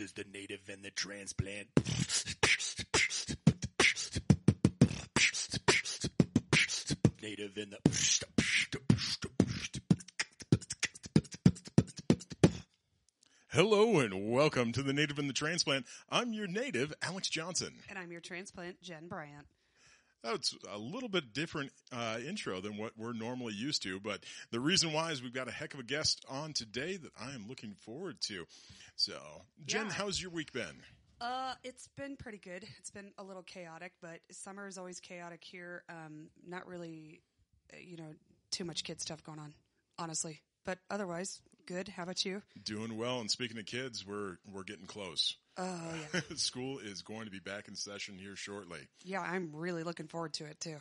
This is the native and the transplant. Native and the. Hello and welcome to the Native and the Transplant. I'm your native, Alex Johnson. And I'm your transplant, Jen Bryant. That's a little bit different uh, intro than what we're normally used to, but the reason why is we've got a heck of a guest on today that I am looking forward to. So, Jen, Yeah. how's your week been? Uh, it's been pretty good. It's been a little chaotic, but summer is always chaotic here. Um, not really, uh, you know, too much kid stuff going on, honestly. But otherwise, good. How about you? Doing well. And speaking of kids, we're we're getting close. Oh yeah, School is going to be back in session here shortly. yeah. I'm really looking forward to it too.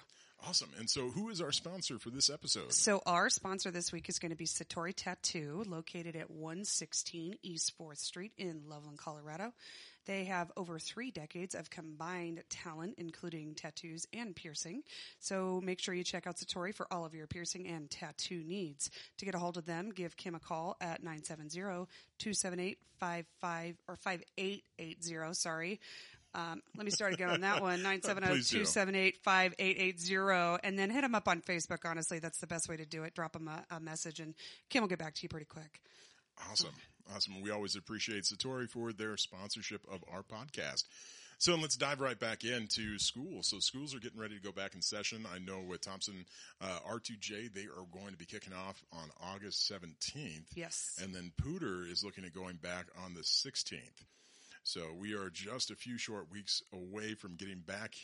Awesome. And so, who is our sponsor for this episode? So our sponsor this week is going to be Satori Tattoo, located at 116 East 4th Street in Loveland, Colorado. They have over three decades of combined talent, including tattoos and piercing. So make sure you check out Satori for all of your piercing and tattoo needs. To get a hold of them, give Kim a call at 970-278-55 or 5880, sorry. Um, let me start again on that one. 970-278-5880 and then hit them up on Facebook. Honestly, that's the best way to do it. Drop them a, a message and Kim will get back to you pretty quick. Awesome. Awesome. We always appreciate Satori for their sponsorship of our podcast. So let's dive right back into school. So schools are getting ready to go back in session. I know with Thompson uh, R2J, they are going to be kicking off on August 17th. Yes. And then Poudre is looking at going back on the 16th. So we are just a few short weeks away from getting back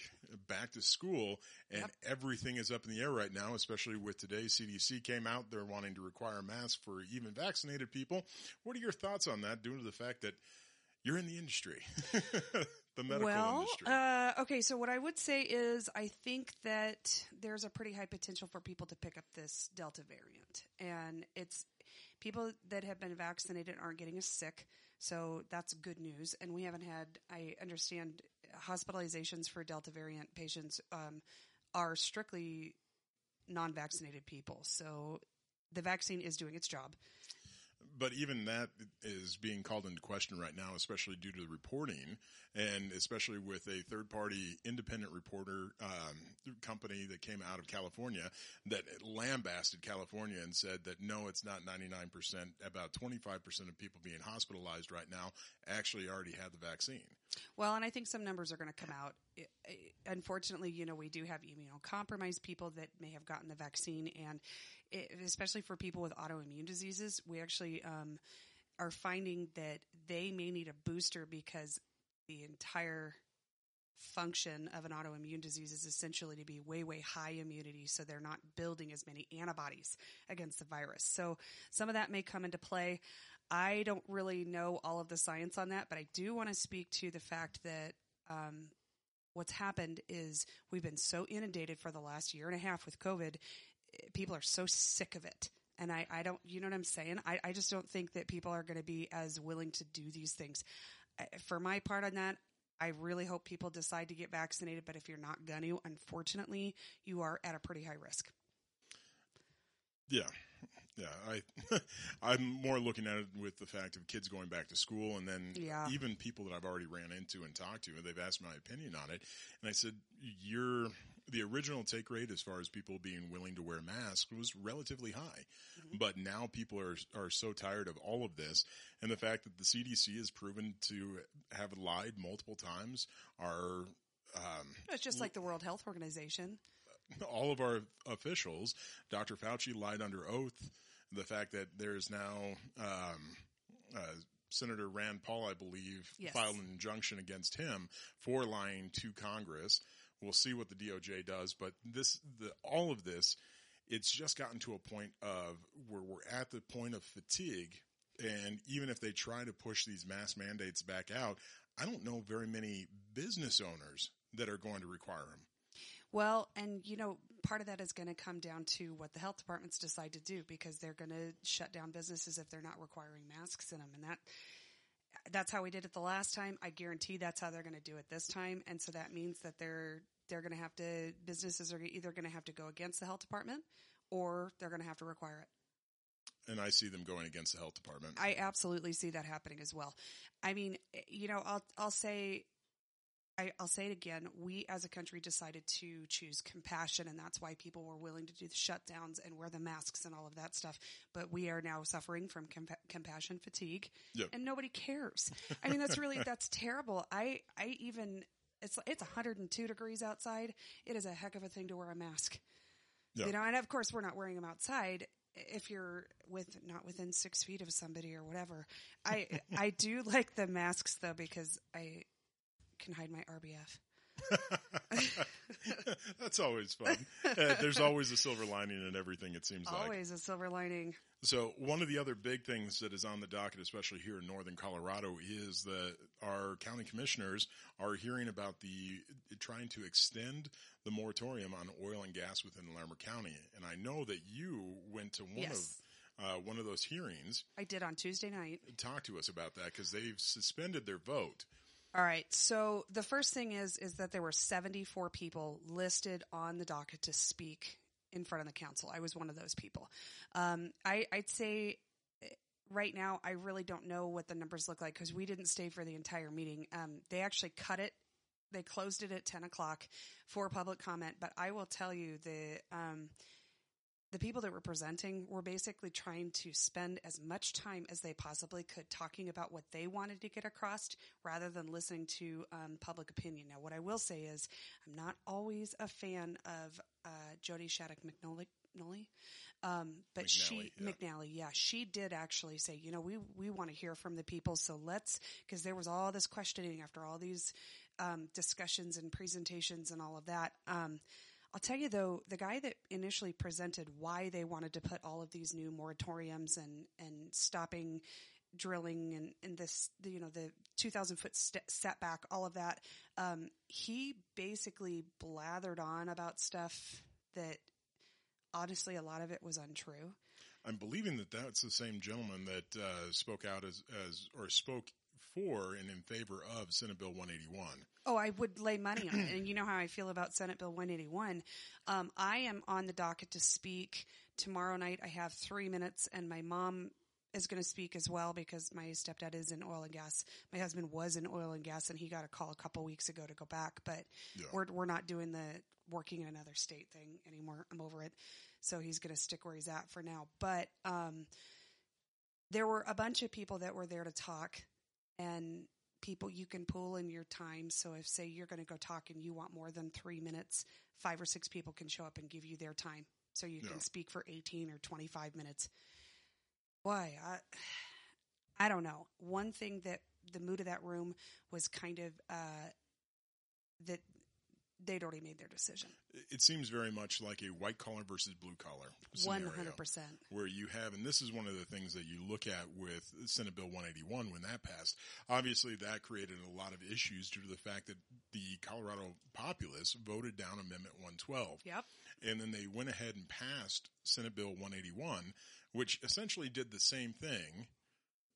back to school, and Yep. everything is up in the air right now. Especially with today, CDC came out; they're wanting to require masks for even vaccinated people. What are your thoughts on that, due to the fact that you're in the industry, the medical well, industry? uh, okay. So what I would say is, I think that there's a pretty high potential for people to pick up this Delta variant, and it's people that have been vaccinated aren't getting as sick. So that's good news. And we haven't had, I understand, hospitalizations for Delta variant patients um, are strictly non-vaccinated people. So the vaccine is doing its job. But even that is being called into question right now, especially due to the reporting, and especially with a third-party independent reporter um, company that came out of California that lambasted California and said that no, it's not 99%. About 25% of people being hospitalized right now actually already had the vaccine. Well, and I think some numbers are going to come out. Unfortunately, you know, we do have immunocompromised people that may have gotten the vaccine, and it, especially for people with autoimmune diseases, we actually um, are finding that they may need a booster because the entire function of an autoimmune disease is essentially to be way, way high immunity, so they're not building as many antibodies against the virus. So some of that may come into play. I don't really know all of the science on that, but I do want to speak to the fact that um, what's happened is we've been so inundated for the last year and a half with COVID. People are so sick of it. And I, I don't, you know what I'm saying? I, I just don't think that people are going to be as willing to do these things. For my part on that, I really hope people decide to get vaccinated, but if you're not going to, unfortunately, you are at a pretty high risk. Yeah. Yeah, I, I'm more looking at it with the fact of kids going back to school, and then Yeah. even people that I've already ran into and talked to, and they've asked my opinion on it, and I said, "Your the original take rate as far as people being willing to wear masks was relatively high, but now people are are so tired of all of this, and the fact that the CDC has proven to have lied multiple times are." Um, It's just like the World Health Organization. all of our officials, Dr. Fauci lied under oath. The fact that there's now um, uh, Senator Rand Paul, I believe, Yes. filed an injunction against him for lying to Congress. We'll see what the DOJ does, but this, the, all of this, it's just gotten to a point of where we're at the point of fatigue. And even if they try to push these mass mandates back out, I don't know very many business owners that are going to require them. Well, and you know, part of that is going to come down to what the health departments decide to do because they're going to shut down businesses if they're not requiring masks in them, and that that's how we did it the last time. I guarantee that's how they're going to do it this time, and so that means that they're they're going to have to businesses are either going to have to go against the health department or they're going to have to require it. and I see them going against the health department. I absolutely see that happening as well. I mean, you know, I'll I'll say I, I'll say it again. We as a country decided to choose compassion, and that's why people were willing to do the shutdowns and wear the masks and all of that stuff. But we are now suffering from compa- compassion fatigue, Yep. and nobody cares. I mean, that's really that's terrible. I I even it's it's 102 degrees outside. It is a heck of a thing to wear a mask. Yeah. You know, and of course we're not wearing them outside if you're with not within six feet of somebody or whatever. I I do like the masks though because I can hide my RBF. That's always fun. Uh, there's always a silver lining in everything. It seems like. Always a silver lining. So one of the other big things that is on the docket, especially here in northern Colorado, is that our county commissioners are hearing about the trying to extend the moratorium on oil and gas within Larimer County. And I know that you went to one Yes. of uh, one of those hearings. I did on Tuesday night. Talk to us about that because they've suspended their vote. All right. So the first thing is is that there were 74 people listed on the docket to speak in front of the council. I was one of those people. Um, I, I'd say eh, right now I really don't know what the numbers look like because we didn't stay for the entire meeting. Um, they actually cut it. They closed it at 10 o'clock for public comment. But I will tell you the um, the people that were presenting were basically trying to spend as much time as they possibly could talking about what they wanted to get across rather than listening to um, public opinion. Now, what I will say is, I'm not always a fan of uh, Jody Shadduck McNally. Um, but she, McNally, yeah. McNally, yeah, she did actually say, you know, we, we want to hear from the people. So let's, cause there was all this questioning after all these, um, discussions and presentations and all of that. Um, I'll tell you though, the guy that initially presented why they wanted to put all of these new moratoriums and, and stopping drilling and, and this, the, you know, the 2000 foot st- setback, all of that, um, he basically blathered on about stuff that honestly a lot of it was untrue. I'm believing that that's the same gentleman that uh, spoke out as, as or spoke for and in favor of Senate Bill 181. Oh, I would lay money on it. And you know how I feel about Senate Bill 181. Um, I am on the docket to speak tomorrow night. I have three minutes, and my mom is going to speak as well because my stepdad is in oil and gas. My husband was in oil and gas, and he got a call a couple weeks ago to go back. But Yeah. we're we're not doing the working in another state thing anymore. I'm over it. So he's going to stick where he's at for now. But um, there were a bunch of people that were there to talk, and people you can pool in your time. So if say you're going to go talk and you want more than three minutes, five or six people can show up and give you their time. So you Yeah. can speak for 18 or 25 minutes. Why? I, I don't know. One thing that the mood of that room was kind of, uh, that they'd already made their decision. It seems very much like a white collar versus blue collar scenario. hundred percent. where you have, and this is one of the things that you look at with Senate Bill 181 when that passed. Obviously, that created a lot of issues due to the fact that the Colorado populace voted down Amendment 112. Yep. And then they went ahead and passed Senate Bill 181, which essentially did the same thing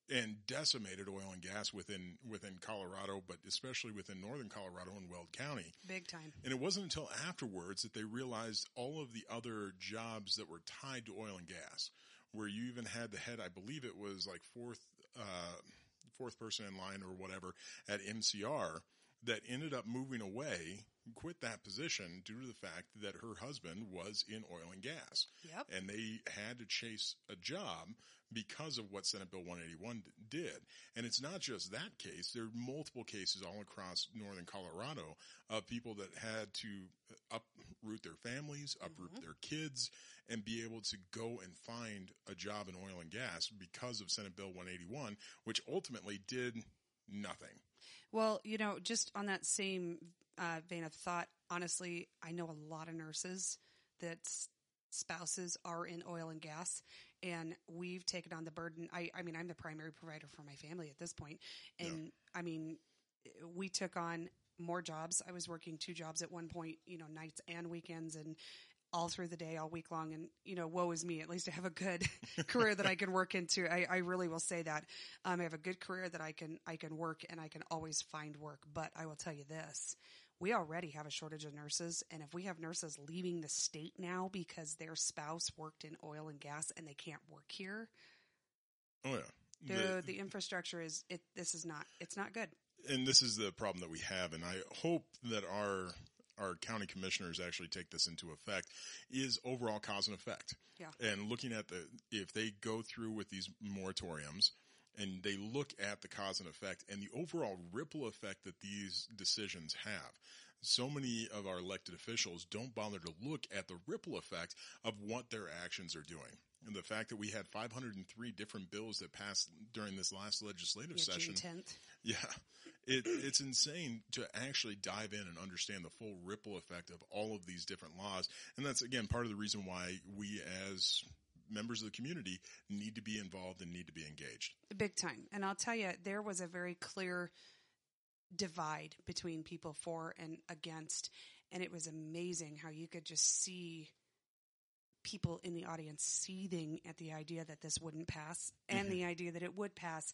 and decimated oil and gas within within Colorado, but especially within northern Colorado and Weld County. Big time. And it wasn't until afterwards that they realized all of the other jobs that were tied to oil and gas, where you even had the head, I believe it was like fourth, uh, fourth person in line or whatever at MCR that ended up moving away, quit that position due to the fact that her husband was in oil and gas. Yep. And they had to chase a job because of what Senate Bill 181 d- did. And it's not just that case. There are multiple cases all across northern Colorado of people that had to uproot their families, uproot mm-hmm. their kids, and be able to go and find a job in oil and gas because of Senate Bill 181, which ultimately did nothing. Well, you know, just on that same uh, vein of thought, honestly, I know a lot of nurses that spouses are in oil and gas, and we've taken on the burden. I, I mean, I'm the primary provider for my family at this point, and I mean, we took on more jobs. I was working two jobs at one point, you know, nights and weekends, and all through the day, all week long. And, you know, woe is me. At least I have a good career that I can work into. I, I really will say that. Um, I have a good career that I can, I can work and I can always find work. But I will tell you this, we already have a shortage of nurses. And if we have nurses leaving the state now because their spouse worked in oil and gas and they can't work here, Oh yeah. the, The- the infrastructure is, it, this is not, it's not good. and this is the problem that we have, and I hope that our our county commissioners actually take this into effect is overall cause and effect. Yeah. And looking at the if they go through with these moratoriums and they look at the cause and effect and the overall ripple effect that these decisions have. So many of our elected officials don't bother to look at the ripple effect of what their actions are doing. And the fact that we had 503 different bills that passed during this last legislative Yeah, session. June 10th. Yeah, it, it's insane to actually dive in and understand the full ripple effect of all of these different laws. And that's, again, part of the reason why we as members of the community need to be involved and need to be engaged. Big time. And I'll tell you, there was a very clear divide between people for and against. And it was amazing how you could just see people in the audience seething at the idea that this wouldn't pass and the mm-hmm. idea that it would pass.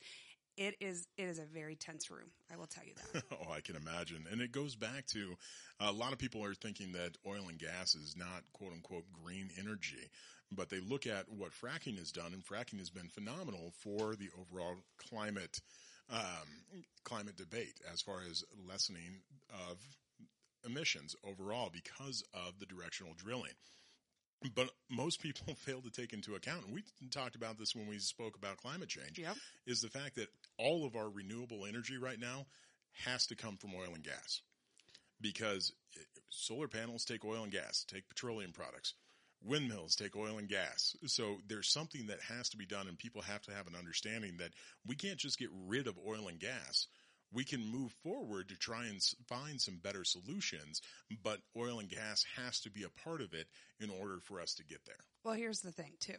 It is, it is a very tense room. I will tell you that. oh, I can imagine. And it goes back to a lot of people are thinking that oil and gas is not quote unquote green energy, but they look at what fracking has done, and fracking has been phenomenal for the overall climate um, climate debate as far as lessening of emissions overall because of the directional drilling. But most people fail to take into account, and we talked about this when we spoke about climate change, Yep. is the fact that all of our renewable energy right now has to come from oil and gas. Because eh, solar panels take oil and gas, take petroleum products. Windmills take oil and gas. So there's something that has to be done, and people have to have an understanding that we can't just get rid of oil and gas we can move forward to try and find some better solutions, but oil and gas has to be a part of it in order for us to get there. Well, here's the thing too.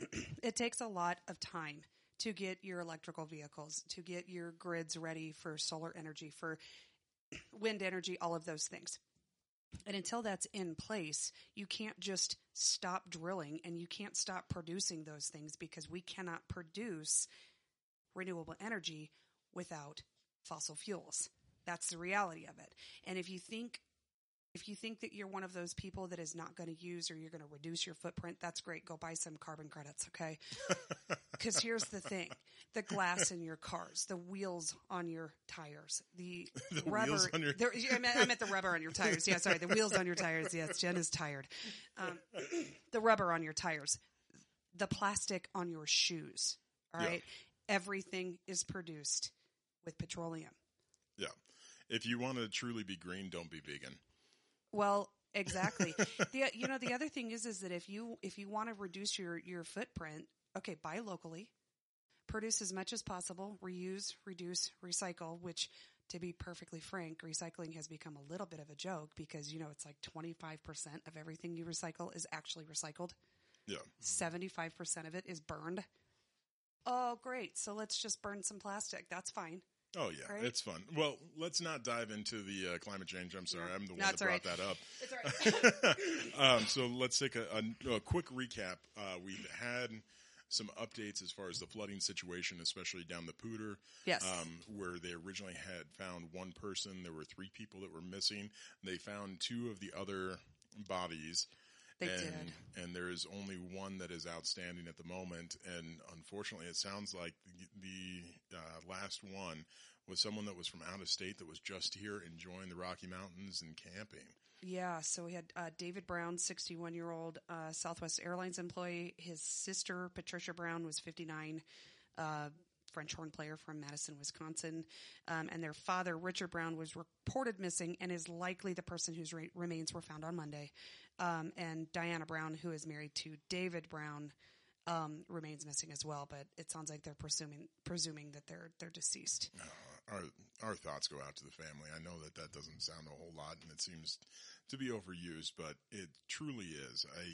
it takes a lot of time to get your electrical vehicles, to get your grids ready for solar energy, for wind energy, all of those things. And until that's in place, you can't just stop drilling and you can't stop producing those things because we cannot produce renewable energy without fossil fuels. That's the reality of it. And if you think if you think that you're one of those people that is not going to use or you're going to reduce your footprint, that's great. Go buy some carbon credits, okay? Because here's the thing: the glass in your cars, the wheels on your tires, the, The rubber. your- there- I, meant, I meant the rubber on your tires. Yeah, sorry, the wheels on your tires. Yes, Jen is tired. Um, the rubber on your tires, the plastic on your shoes. All Yeah. everything is produced with petroleum. Yeah. If you want to truly be green, don't be vegan. Well, exactly. the you know the other thing is is that if you if you want to reduce your your footprint, okay, buy locally, produce as much as possible, reuse, reduce, recycle. Which, to be perfectly frank, recycling has become a little bit of a joke because you know it's like twenty five percent of everything you recycle is actually recycled. Yeah. Seventy five percent of it is burned. Oh, great! So let's just burn some plastic. That's fine. Oh yeah, Right? it's fun. Well, let's not dive into the uh, climate change. I'm sorry, I'm the one No, that brought all that up. It's right. um, so let's take a, a, a quick recap. Uh, we've had some updates as far as the flooding situation, especially down the Poudre. Yes. Um, where they originally had found one person. There were three people that were missing. They found two of the other bodies. They and, did. And there is only one that is outstanding at the moment. And unfortunately, it sounds like the, the uh, last one was someone that was from out of state that was just here enjoying the Rocky Mountains and camping. Yeah, so we had uh, David Brown, 61 year old uh, Southwest Airlines employee. His sister, Patricia Brown, was 59, uh, French horn player from Madison, Wisconsin. Um, and their father, Richard Brown, was reported missing and is likely the person whose re- remains were found on Monday. Um, and Diana Brown, who is married to David Brown, um, remains missing as well. But it sounds like they're presuming presuming that they're they're deceased. our our thoughts go out to the family. I know that that doesn't sound a whole lot, and it seems to be overused, but it truly is. I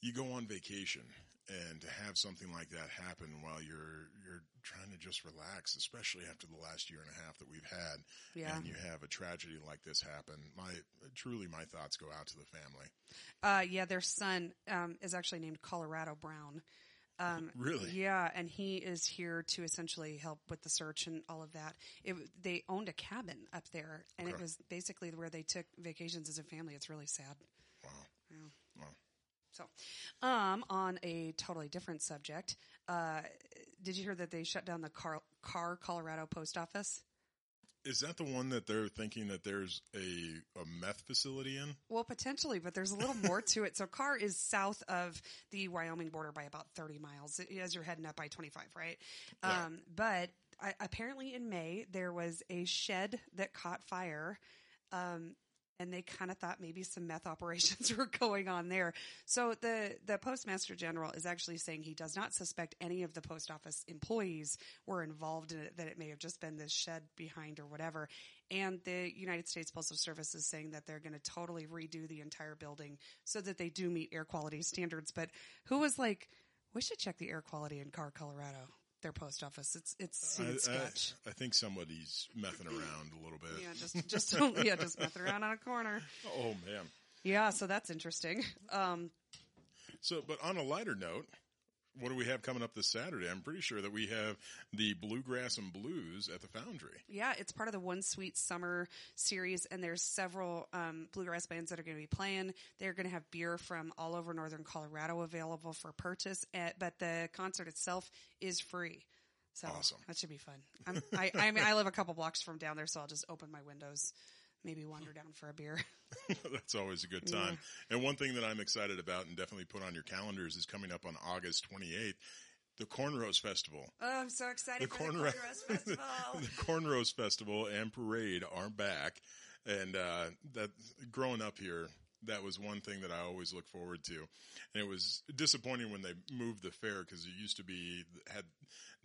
you go on vacation and to have something like that happen while you're you're trying to just relax, especially after the last year and a half that we've had, Yeah. and you have a tragedy like this happen. My truly, my thoughts go out to the family. Uh, yeah, their son um, is actually named Colorado Brown. Um, Really? Yeah, and he is here to essentially help with the search and all of that. It, they owned a cabin up there, and it was basically where they took vacations as a family. It's really sad. Wow. Wow. So, um, on a totally different subject, uh, did you hear that they shut down the Carr, Carr Colorado post office? Is that the one that they're thinking that there's a, a meth facility in? Well, potentially, but there's a little more to it. So, Carr is south of the Wyoming border by about 30 miles as you're heading up I 25, right? Yeah. Um, but I, apparently, in May, there was a shed that caught fire. Um, and they kind of thought maybe some meth operations were going on there. So the the postmaster general is actually saying he does not suspect any of the post office employees were involved in it. That it may have just been this shed behind or whatever. And the United States Postal Service is saying that they're going to totally redo the entire building so that they do meet air quality standards. But who was like, we should check the air quality in Carr, Colorado. Their post office. It's it's I, I. I think somebody's messing around a little bit. Yeah, just just yeah, just messing around on a corner. Oh man. Yeah, so that's interesting. Um, So, but on a lighter note, what do we have coming up this Saturday? I'm pretty sure that we have the Bluegrass and Blues at the Foundry. yeah, it's part of the One Sweet Summer series, and there's several um, bluegrass bands that are going to be playing. They're going to have beer from all over northern Colorado available for purchase, at, but the concert itself is free. So Awesome. that should be fun. I'm, I, I mean, I live a couple blocks from down there, so I'll just open my windows, maybe wander down for a beer. That's always a good time. And one thing that I'm excited about and definitely put on your calendars is coming up on August 28th, the Corn Roast Festival. Oh, I'm so excited The for the Corn Roast Festival. the Corn Roast Festival and Parade are back. And uh, that growing up here, that was one thing that I always look forward to. And it was disappointing when they moved the fair because it used to be had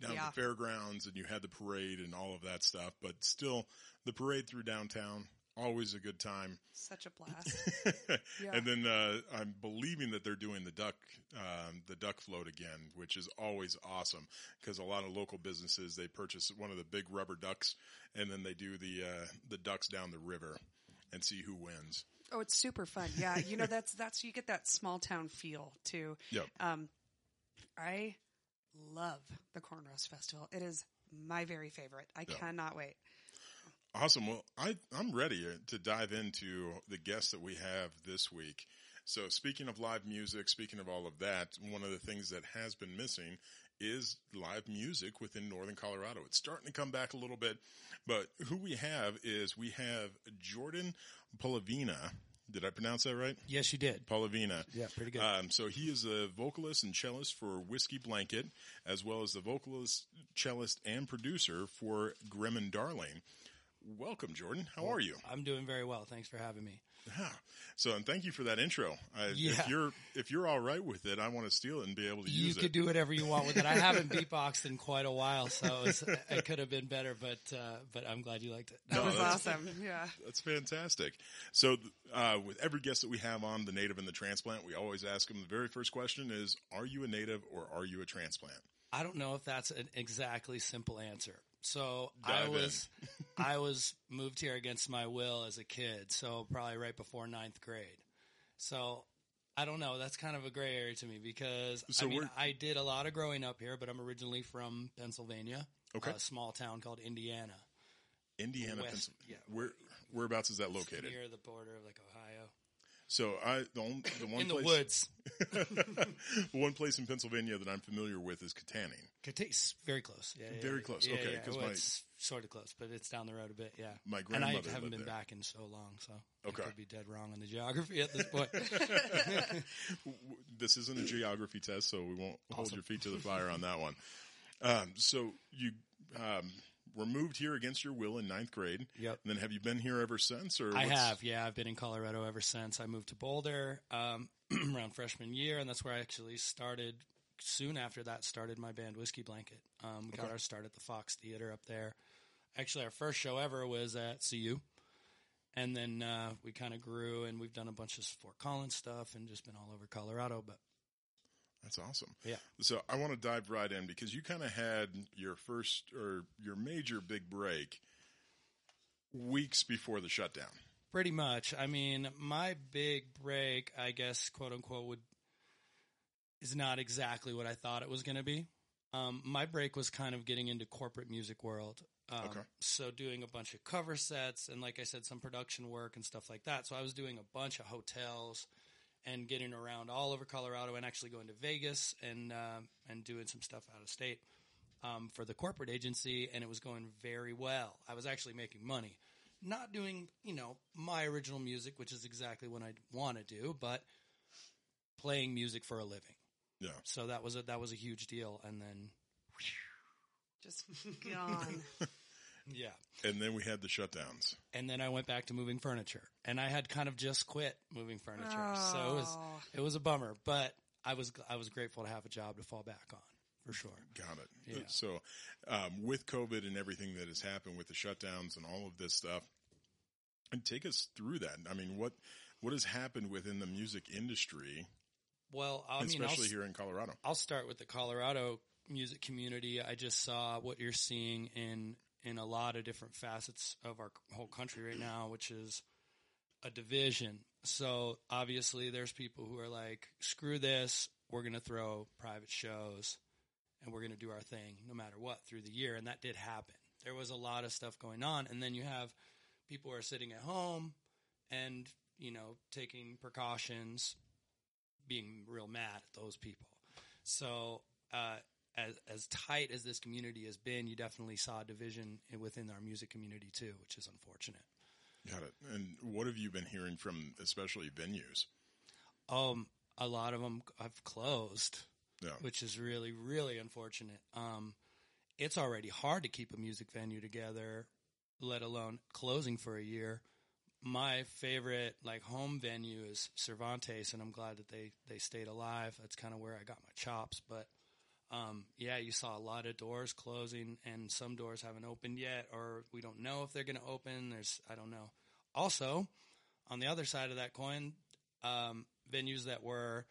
down Yeah. at the fairgrounds and you had the parade and all of that stuff. But still, the parade through downtown always a good time. Such a blast. Yeah. And then uh, I'm believing that they're doing the duck um, the duck float again, which is always awesome because a lot of local businesses they purchase one of the big rubber ducks and then they do the uh, the ducks down the river and see who wins. Oh, it's super fun. Yeah, you know that's that's you get that small town feel too. Yep. Um, I love the Corn Roast Festival. It is my very favorite. I Yeah. cannot wait. Awesome. Well, I, I'm ready to dive into the guests that we have this week. So speaking of live music, speaking of all of that, one of the things that has been missing is live music within Northern Colorado. It's starting to come back a little bit, but who we have is we have Jordan Polovina. Did I pronounce that right? Yes, you did. Polovina. Yeah, pretty good. Um, so he is a vocalist and cellist for Whiskey Blanket, as well as the vocalist, cellist, and producer for Grim and Darling. Welcome, Jordan. How are you? I'm doing very well. Thanks for having me. Yeah. So, and thank you for that intro. I, Yeah. If you're if you're all right with it, I want to steal it and be able to You use it. You could do whatever you want with it. I haven't beatboxed in quite a while, so it's, it could have been better, but uh, but I'm glad you liked it. That No, was that's- awesome. Yeah. That's fantastic. So, uh, with every guest that we have on the native and the transplant, we always ask them the very first question is, "Are you a native or are you a transplant?" I don't know if that's an exactly simple answer. So Dive I was I was moved here against my will as a kid, so probably right before ninth grade. So I don't know. That's kind of a gray area to me because So I mean I did a lot of growing up here, but I'm originally from Pennsylvania, Okay. a small town called Indiana, Indiana, West- Pennsylvania. yeah. Where whereabouts is that located? near the border of like Ohio, So I the, only, the one in the place, woods. one place in Pennsylvania that I'm familiar with is Kittanning. Katis, very close. Yeah, yeah, Very yeah. close. Yeah, Okay, yeah. 'cause Well, my- it's sort of close, but it's down the road a bit. Yeah. My grandmother. and I haven't been there. back in so long, so Okay. I could be dead wrong on the geography at this point. This isn't a geography test, so we won't hold your feet to the fire on that one. Um, so you um, were moved here against your will in ninth grade. Yep. And then have you been here ever since? Or I what's- have, yeah. I've been in Colorado ever since I moved to Boulder um, around freshman year, and that's where I actually started. Soon after that, started my band Whiskey Blanket. Um, we got our start at the Fox Theater up there. Actually, our first show ever was at CU, and then uh, we kind of grew, and we've done a bunch of Fort Collins stuff, and just been all over Colorado. But That's awesome. Yeah. So I want to dive right in because you kind of had your first or your major big break weeks before the shutdown. Pretty much. I mean, my big break, I guess, quote unquote, would is not exactly what I thought it was going to be. Um, my break was kind of getting into corporate music world. Um, Okay. So doing a bunch of cover sets and, like I said, some production work and stuff like that. So I was doing a bunch of hotels and getting around all over Colorado and actually going to Vegas and um and doing some stuff out of state um, for the corporate agency, and it was going very well. I was actually making money, not doing you know my original music, which is exactly what I want to do, but playing music for a living. Yeah. So that was a that was a huge deal, and then Just gone. Yeah, And then we had the shutdowns. and then I went back to moving furniture, and I had kind of just quit moving furniture, so it was Oh. it was a bummer, but I was I was grateful to have a job to fall back on for sure. Got it. Yeah. So, um, with COVID and everything that has happened with the shutdowns and all of this stuff, and take us through that. I mean, what what has happened within the music industry, Well, I mean, especially here in Colorado? I'll start with the Colorado music community. I just saw what you're seeing in in a lot of different facets of our whole country right now, which is a division. So obviously, there's people who are like, "Screw this! We're going to throw private shows, and we're going to do our thing no matter what through the year." And that did happen. There was a lot of stuff going on, and then you have people who are sitting at home and you know taking precautions, being real mad at those people. So, uh, as as tight as this community has been, you definitely saw a division within our music community too, which is unfortunate. Got it. And what have you been hearing from, especially venues? Um, a lot of them have closed, Yeah. which is really really unfortunate. Um, it's already hard to keep a music venue together, let alone closing for a year. My favorite like home venue is Cervantes, and I'm glad that they they stayed alive. That's kind of where I got my chops, but. Um, yeah, you saw a lot of doors closing, and some doors haven't opened yet, or we don't know if they're going to open. There's, I don't know. Also, on the other side of that coin, um, venues that were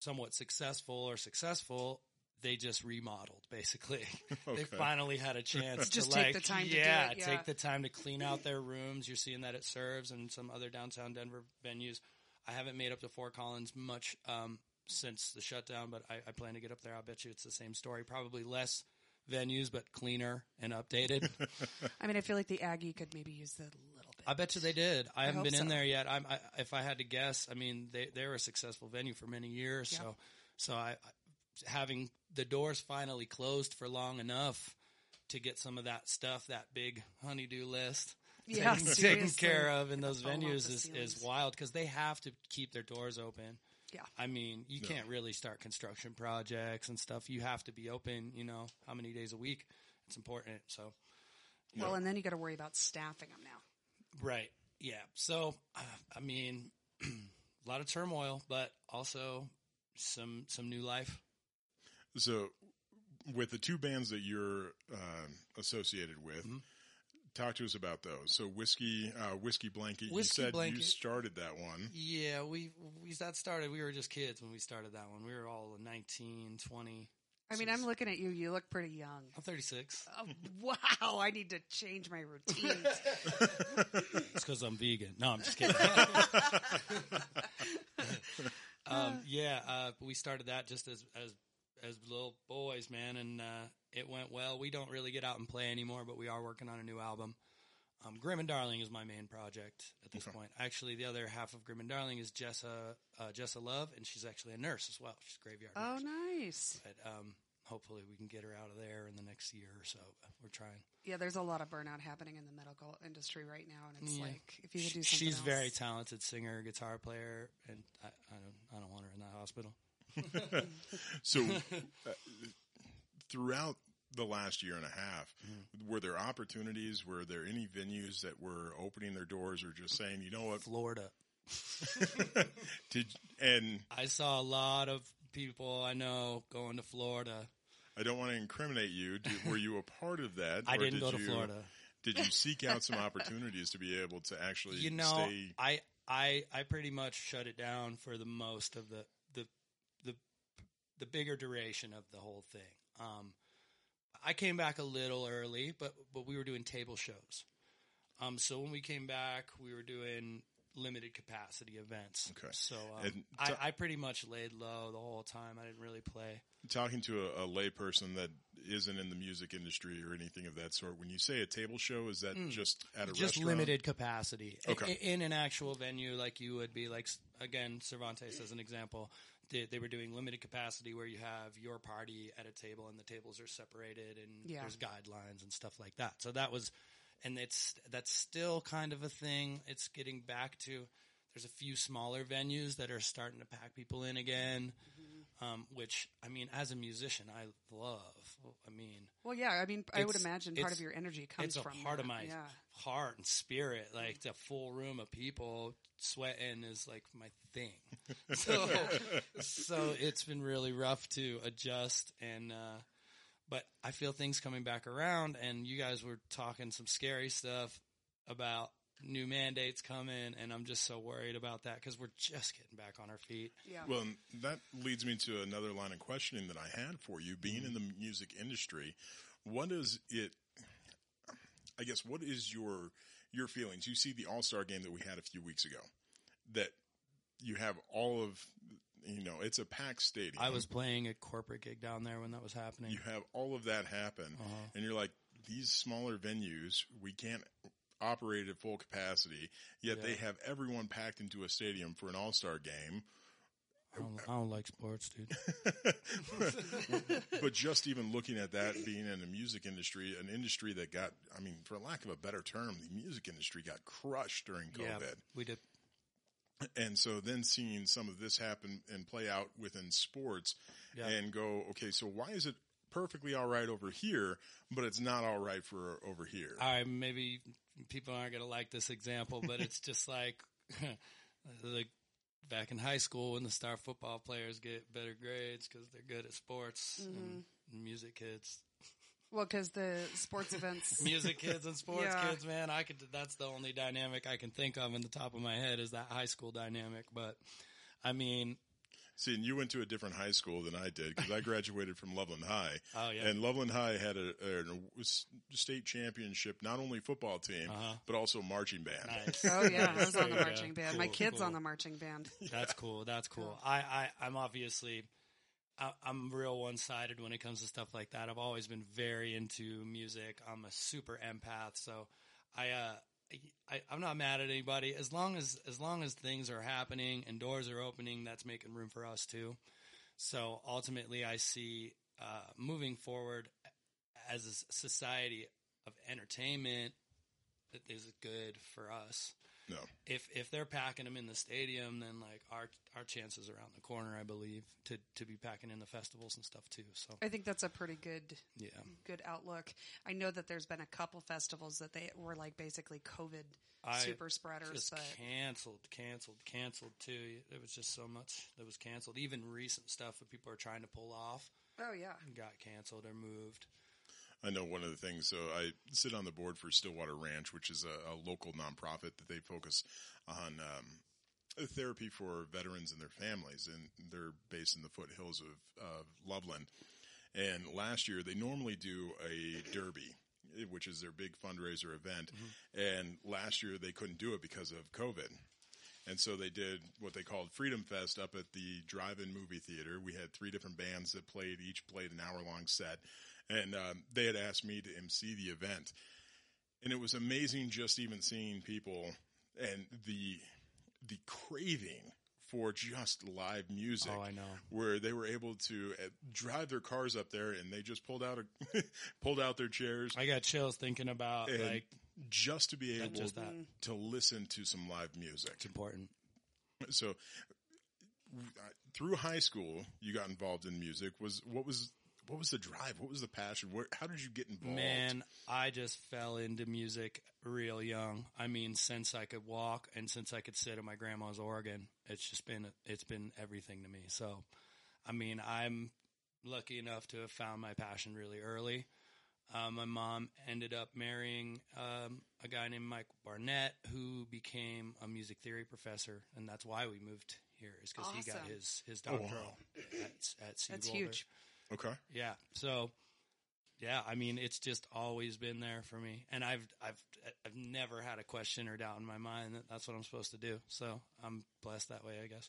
somewhat successful or successful, they just remodeled. Basically, they finally had a chance Just to take like, the time to do yeah, it, yeah. take the time to clean out their rooms. You're seeing that at Serves and some other downtown Denver venues. I haven't made up to Fort Collins much um, since the shutdown, but I, I plan to get up there. I'll bet you it's the same story. Probably less venues, but cleaner and updated. I mean, I feel like the Aggie could maybe use that a little bit. I bet you they did. I, haven't hope been in there yet. I'm, I, if I had to guess, I mean, they they were a successful venue for many years. Yeah. So, so I, I having the doors finally closed for long enough to get some of that stuff, that big honeydew list, Yeah, taken, taken care of in those venues is, ceilings. is wild because they have to keep their doors open. Yeah. I mean, you can't really start construction projects and stuff. You have to be open, you know, how many days a week. It's important. So, Well, and then you got to worry about staffing them now. Right. Yeah. So, uh, I mean, a lot of turmoil, but also some some new life. So, with the two bands that you're um, associated with, Mm-hmm. Talk to us about those. So, whiskey, uh, whiskey blanket. Whiskey you said you started that one. Yeah, we we that started. We were just kids when we started that one. We were all 19, 20. I mean, I'm looking at you. You look pretty young. I'm 36. Oh, wow, I need to change my routine. It's because I'm vegan. No, I'm just kidding. um, yeah, uh, we started that just as as as little boys, man, and uh, it went well. We don't really get out and play anymore, but we are working on a new album. Um, Grim and Darling is my main project at this Okay. point. Actually, the other half of Grim and Darling is Jessa uh, Jessa Love, and she's actually a nurse as well. She's a graveyard oh, nurse. nice. But um, hopefully, we can get her out of there in the next year or so. We're trying. Yeah, there's a lot of burnout happening in the medical industry right now, and it's Yeah. like if you could do something She's else. very talented singer, guitar player, and I, I don't I don't want her in that hospital. So, uh, throughout the last year and a half, Mm-hmm. were there opportunities? Were there any venues that were opening their doors or just saying, you know what, Florida. did and I saw a lot of people I know going to Florida. I don't want to incriminate you. Did, were you a part of that? I or didn't did go to you- Florida. Did you seek out some opportunities to be able to actually You know, stay? I I I pretty much shut it down for the most of the the the the bigger duration of the whole thing. Um, I came back a little early, but but we were doing table shows. Um, so when we came back, we were doing limited capacity events. Okay. So um, And I, t- I pretty much laid low the whole time. I didn't really play. Talking to a, a layperson that isn't in the music industry or anything of that sort, when you say a table show, is that just at a Mm. just restaurant? limited capacity Okay. I- in an actual venue like you would be like again cervantes as an example they, they were doing limited capacity where you have your party at a table and the tables are separated and Yeah. there's guidelines and stuff like that. So that was and it's that's still kind of a thing. It's getting back to there's a few smaller venues that are starting to pack people in again um, which i mean as a musician i love i mean Well, yeah. I mean, I would imagine part of your energy comes it's a from part of my Yeah. heart and spirit. Like the full room of people sweating is like my thing. So, so it's been really rough to adjust and, uh, but I feel things coming back around and you guys were talking some scary stuff about new mandates coming and I'm just so worried about that because we're just getting back on our feet. Yeah. Well, that leads me to another line of questioning that I had for you. Being in the music industry, what is it? I guess what is your your feelings? You see the All Star game that we had a few weeks ago. That you have all of, you know, it's a packed stadium. I was playing a corporate gig down there when that was happening. You have all of that happen, Uh-huh. and you're like, these smaller venues, we can't operate at full capacity. Yet they have everyone packed into a stadium for an All Star game. I don't, I don't like sports, dude. but just even looking at that being in the music industry, an industry that got, I mean, for lack of a better term, the music industry got crushed during yeah, COVID. we did. And so then seeing some of this happen and play out within sports Yeah. and go, okay, so why is it perfectly all right over here, but it's not all right for over here? right, maybe people aren't going to like this example, but it's just like, like back in high school when the star football players get better grades because they're good at sports and mm-hmm. music kids, Well, because the sports events. music kids and sports Yeah. kids, man, I could, that's the only dynamic I can think of in the top of my head is that high school dynamic. But I mean, See, and you went to a different high school than I did because I graduated from Loveland High. Oh, yeah. And Loveland High had a, a, a state championship, not only football team, Uh-huh. but also marching band. nice. Oh yeah, I was on the Yeah. marching band. My kid's cool. on the marching band. That's cool. That's cool. I, I, I'm obviously, I, I'm real one sided when it comes to stuff like that. I've always been very into music. I'm a super empath, so I, uh, I, I'm not mad at anybody as long as as long as things are happening and doors are opening. That's making room for us too. So ultimately, I see uh, moving forward as a society of entertainment that is good for us No. if if they're packing them in the stadium, then like our our chances are around the corner, I believe, to to be packing in the festivals and stuff too. So I think that's a pretty good yeah, good outlook. I know that there's been a couple festivals that they were like basically COVID I super spreaders, just but canceled, canceled, canceled too. There was just so much that was canceled. Even recent stuff that people are trying to pull off oh yeah, got canceled or moved. I know one of the things. So I sit on the board for Stillwater Ranch, which is a, a local nonprofit that they focus on um, therapy for veterans and their families, and they're based in the foothills of, of Loveland. And last year, they normally do a derby, which is their big fundraiser event. And last year, they couldn't do it because of COVID. And so they did what they called Freedom Fest up at the drive-in movie theater. We had three different bands that played, each played an hour-long set, and um, they had asked me to MC the event. And it was amazing just even seeing people and the the craving for just live music. Oh, I know. Where they were able to uh, drive their cars up there, and they just pulled out a pulled out their chairs I got chills thinking about and like just to be able just that. to listen to some live music. it's important. So uh, through high school, you got involved in music. Was what was what was the drive? What was the passion? Where how did you get involved? Man, I just fell into music real young. I mean, since I could walk and since I could sit at my grandma's organ, it's just been it's been everything to me. So, I mean, I'm lucky enough to have found my passion really early. Um, my mom ended up marrying um, a guy named Mike Barnett, who became a music theory professor, and that's why we moved here. Is because he got Awesome. his his Oh, wow. doctoral at at CU that's Boulder. huge. Okay, Yeah. So, yeah, I mean, it's just always been there for me, and I've I've I've never had a question or doubt in my mind that that's what I'm supposed to do. So I'm blessed that way, I guess.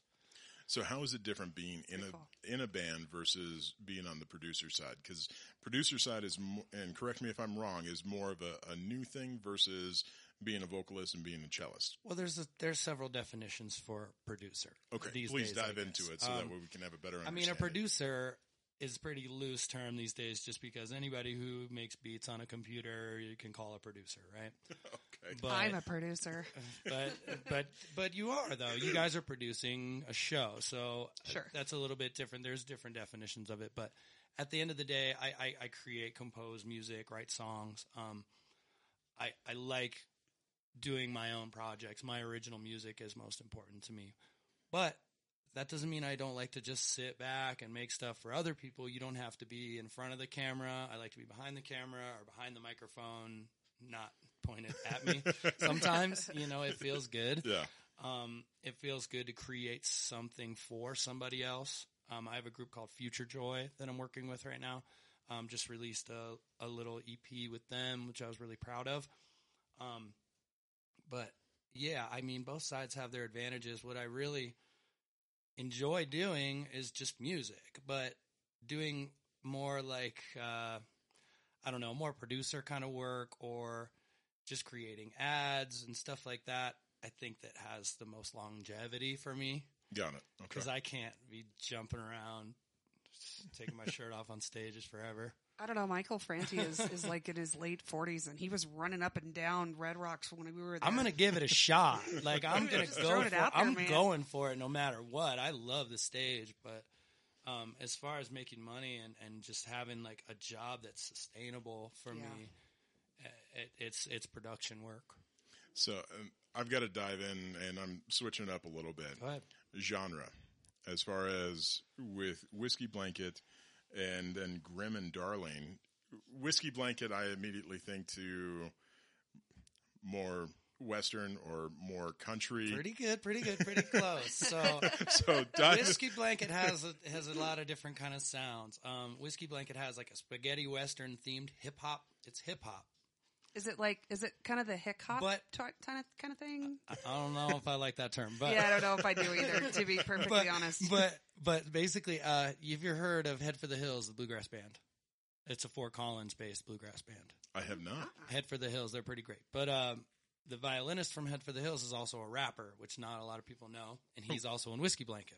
So how is it different being in Pretty a cool. in a band versus being on the producer side? Because producer side is, and correct me if I'm wrong, is more of a, a new thing versus being a vocalist and being a cellist. Well, there's a, there's several definitions for producer. Okay, these please days, dive into it so that Um, way we can have a better. Understanding. I mean, a producer is a pretty loose term these days, just because anybody who makes beats on a computer you can call a producer, right? Okay. But I'm a producer. but but but you are though. You guys are producing a show, so Sure. that's a little bit different. There's different definitions of it, but at the end of the day, I I, I create, compose music, write songs. Um, I I like doing my own projects. My original music is most important to me, but that doesn't mean I don't like to just sit back and make stuff for other people. You don't have to be in front of the camera. I like to be behind the camera or behind the microphone, not pointed at me. Sometimes, you know, it feels good. yeah. Um, it feels good to create something for somebody else. Um, I have a group called Future Joy that I'm working with right now. Um, just released a, a little EP with them, which I was really proud of. Um, but yeah, I mean, both sides have their advantages. What I really enjoy doing is just music, but doing more like, uh, I don't know, more producer kind of work or just creating ads and stuff like that. I think that has the most longevity for me Got it. Okay. because I can't be jumping around, taking my shirt off on stages forever. I don't know. Michael Franti is, is like in his late 40s, and he was running up and down Red Rocks when we were there. I'm gonna give it a shot. Like I'm gonna Just go for it it. out there, I'm man. going for it no matter what. I love the stage, but um, as far as making money and, and just having like a job that's sustainable for Yeah. me, uh, it, it's it's production work. So um, I've got to dive in, and I'm switching it up a little bit. Go ahead. Genre, as far as with whiskey blanket, and then grim and darling. Whiskey blanket, I immediately think to more western or more country. Pretty good, pretty good, pretty close. So so dive. Whiskey Blanket has a, has a lot of different kind of sounds. Um, Whiskey Blanket has like a spaghetti western themed hip hop. It's hip hop. Is it like, is it kind of the hick hop But- kind of kind of thing? I don't know if I like that term, but yeah, I don't know if I do either, to be perfectly but, honest. But but basically, uh, you've heard of Head for the Hills, the bluegrass band? It's a Fort Collins based bluegrass band. I have not. Head for the Hills, they're pretty great. But um, the violinist from Head for the Hills is also a rapper, which not a lot of people know, and he's also in Whiskey Blanket.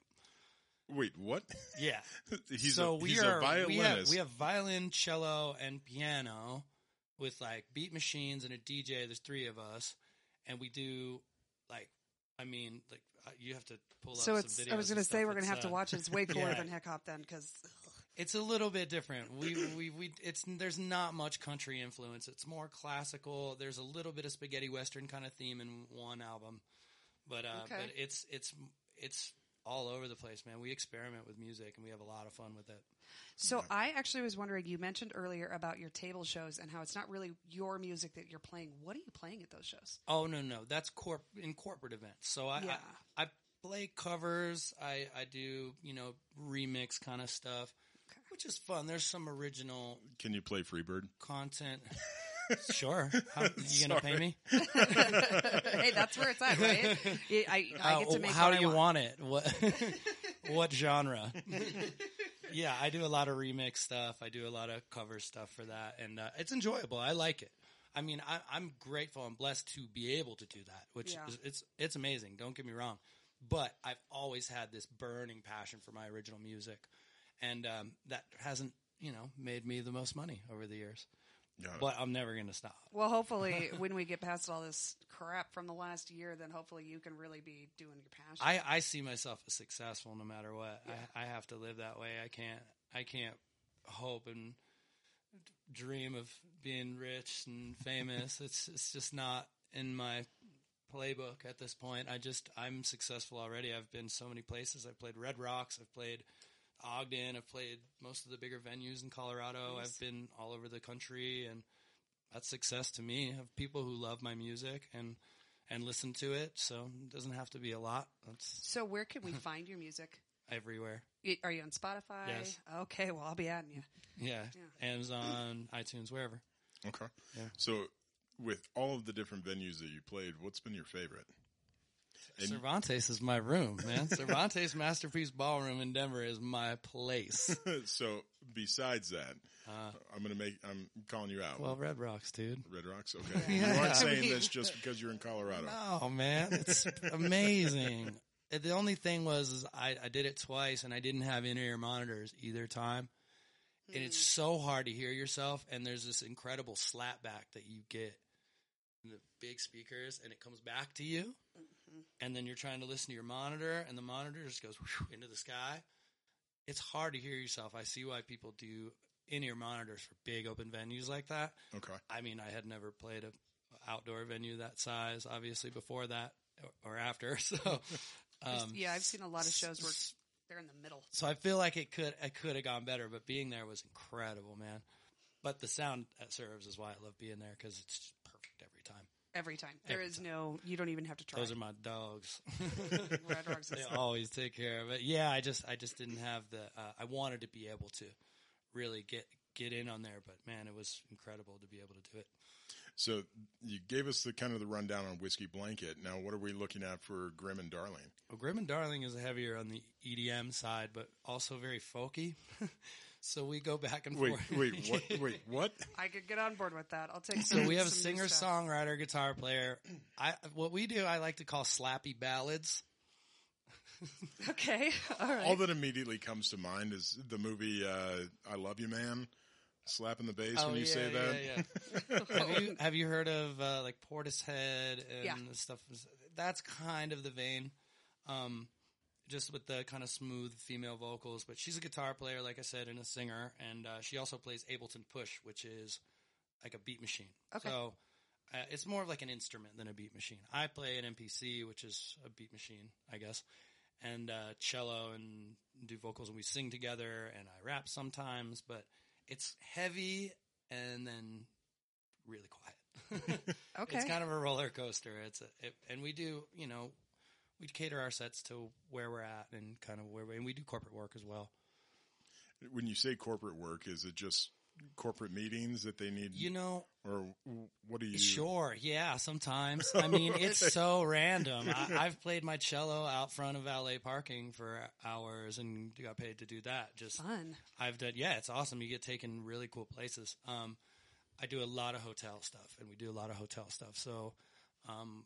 Wait, what? Yeah. he's so a, we he's are a violinist. we have, we have violin, cello, and piano with like beat machines and a DJ. There's three of us, and we do like I mean like uh, you have to pull up. So videos I was going to say we're going to have to uh, watch it. It's way cooler yeah. than hick hop then, because It's a little bit different. We we we it's there's not much country influence. It's more classical. There's a little bit of spaghetti western kind of theme in one album, but uh, Okay. but it's it's it's all over the place, man. We experiment with music and we have a lot of fun with it. So I actually was wondering. You mentioned earlier about your table shows and how it's not really your music that you're playing. What are you playing at those shows? Oh no no, that's corp in corporate events. So I Yeah. I, I play covers. I I do you know remix kind of stuff, Okay. which is fun. There's some original Can you play Freebird? content. sure, How, you gonna pay me? hey, that's where it's at, right? I, I, I get to Uh, make how what do you I want. it? What what genre? Yeah, I do a lot of remix stuff. I do a lot of cover stuff for that, and uh, it's enjoyable. I like it. I mean, I, I'm grateful and blessed to be able to do that, which Yeah. is it's it's amazing. Don't get me wrong, but I've always had this burning passion for my original music, and um, that hasn't you know made me the most money over the years. Got. But I'm never going to stop. Well, hopefully, when we get past all this crap from the last year, then hopefully you can really be doing your passion. I, I see myself as successful no matter what. I, I have to live that way. I can't I can't hope and dream of being rich and famous. it's it's just not in my playbook at this point. I just I'm successful already. I've been so many places. I've played Red Rocks. I've played Ogden. I've played most of the bigger venues in Colorado. Nice. I've been all over the country, and that's success to me. I have people who love my music and and listen to it. So it doesn't have to be a lot. That's so, where can we find your music? everywhere. Are you on Spotify? Yes. Okay, well, I'll be adding you. Yeah, Yeah. Amazon, iTunes, wherever. Okay. Yeah. So, with all of the different venues that you played, what's been your favorite? And- Cervantes is my room, man. Cervantes Masterpiece Ballroom in Denver is my place. so, besides that, Uh, I'm gonna make. I'm calling you out. well, Red Rocks, dude. Red Rocks. Okay. Yeah. You aren't saying We- this just because you're in Colorado. No, man, it's amazing. The only thing was, is I, I did it twice, and I didn't have in-ear monitors either time, and it's so hard to hear yourself. And there's this incredible slapback that you get in the big speakers, and it comes back to you, and then you're trying to listen to your monitor, and the monitor just goes into the sky. It's hard to hear yourself. I see why people do in-ear monitors for big open venues like that. Okay. I mean, I had never played a outdoor venue that size, obviously before that or, or after. So, um, yeah, I've seen a lot of shows where they're in the middle. so I feel like it could it could have gone better, but being there was incredible, man. But the sound that serves is why I love being there because it's just perfect every time. Every time. There Every is time. no, you don't even have to try. Those are my dogs. Red Rocks they always take care of it. Yeah, I just I just didn't have the. Uh, I wanted to be able to really get get in on there, but man, it was incredible to be able to do it. So you gave us the kind of the rundown on Whiskey Blanket. Now, what are we looking at for Grim and Darling? Well, Grim and Darling is heavier on the EDM side, but also very folky. so we go back and Wait, forth. wait, what? Wait, what? I could get on board with that. I'll take So we have a some new singer, songwriter, guitar player. I what we do, I like to call slappy ballads. Okay. All right. All that immediately comes to mind is the movie uh, "I Love You, Man." Slapping the bass when you say that. Oh, yeah, yeah. have you have you heard of uh, like Portishead and Yeah. stuff? That's kind of the vein, um, just with the kind of smooth female vocals. But she's a guitar player, like I said, and a singer, and uh, she also plays Ableton Push, which is like a beat machine. Okay. So uh, it's more of like an instrument than a beat machine. I play an MPC, which is a beat machine, I guess, and uh, cello and do vocals, and we sing together, and I rap sometimes, but it's heavy and then really quiet. Okay. It's kind of a roller coaster. It's a, it, and we do, you know, we cater our sets to where we're at and kind of where we, and we do corporate work as well. When you say corporate work, is it just corporate meetings that they need, You know, or what do you? Sure, yeah, sometimes. I mean, it's so random. I, I've played my cello out front of valet parking for hours and got paid to do that. Just Fun. I've done, yeah, it's awesome. You get taken really cool places. Um, I do a lot of hotel stuff, and we do a lot of hotel stuff. So, um,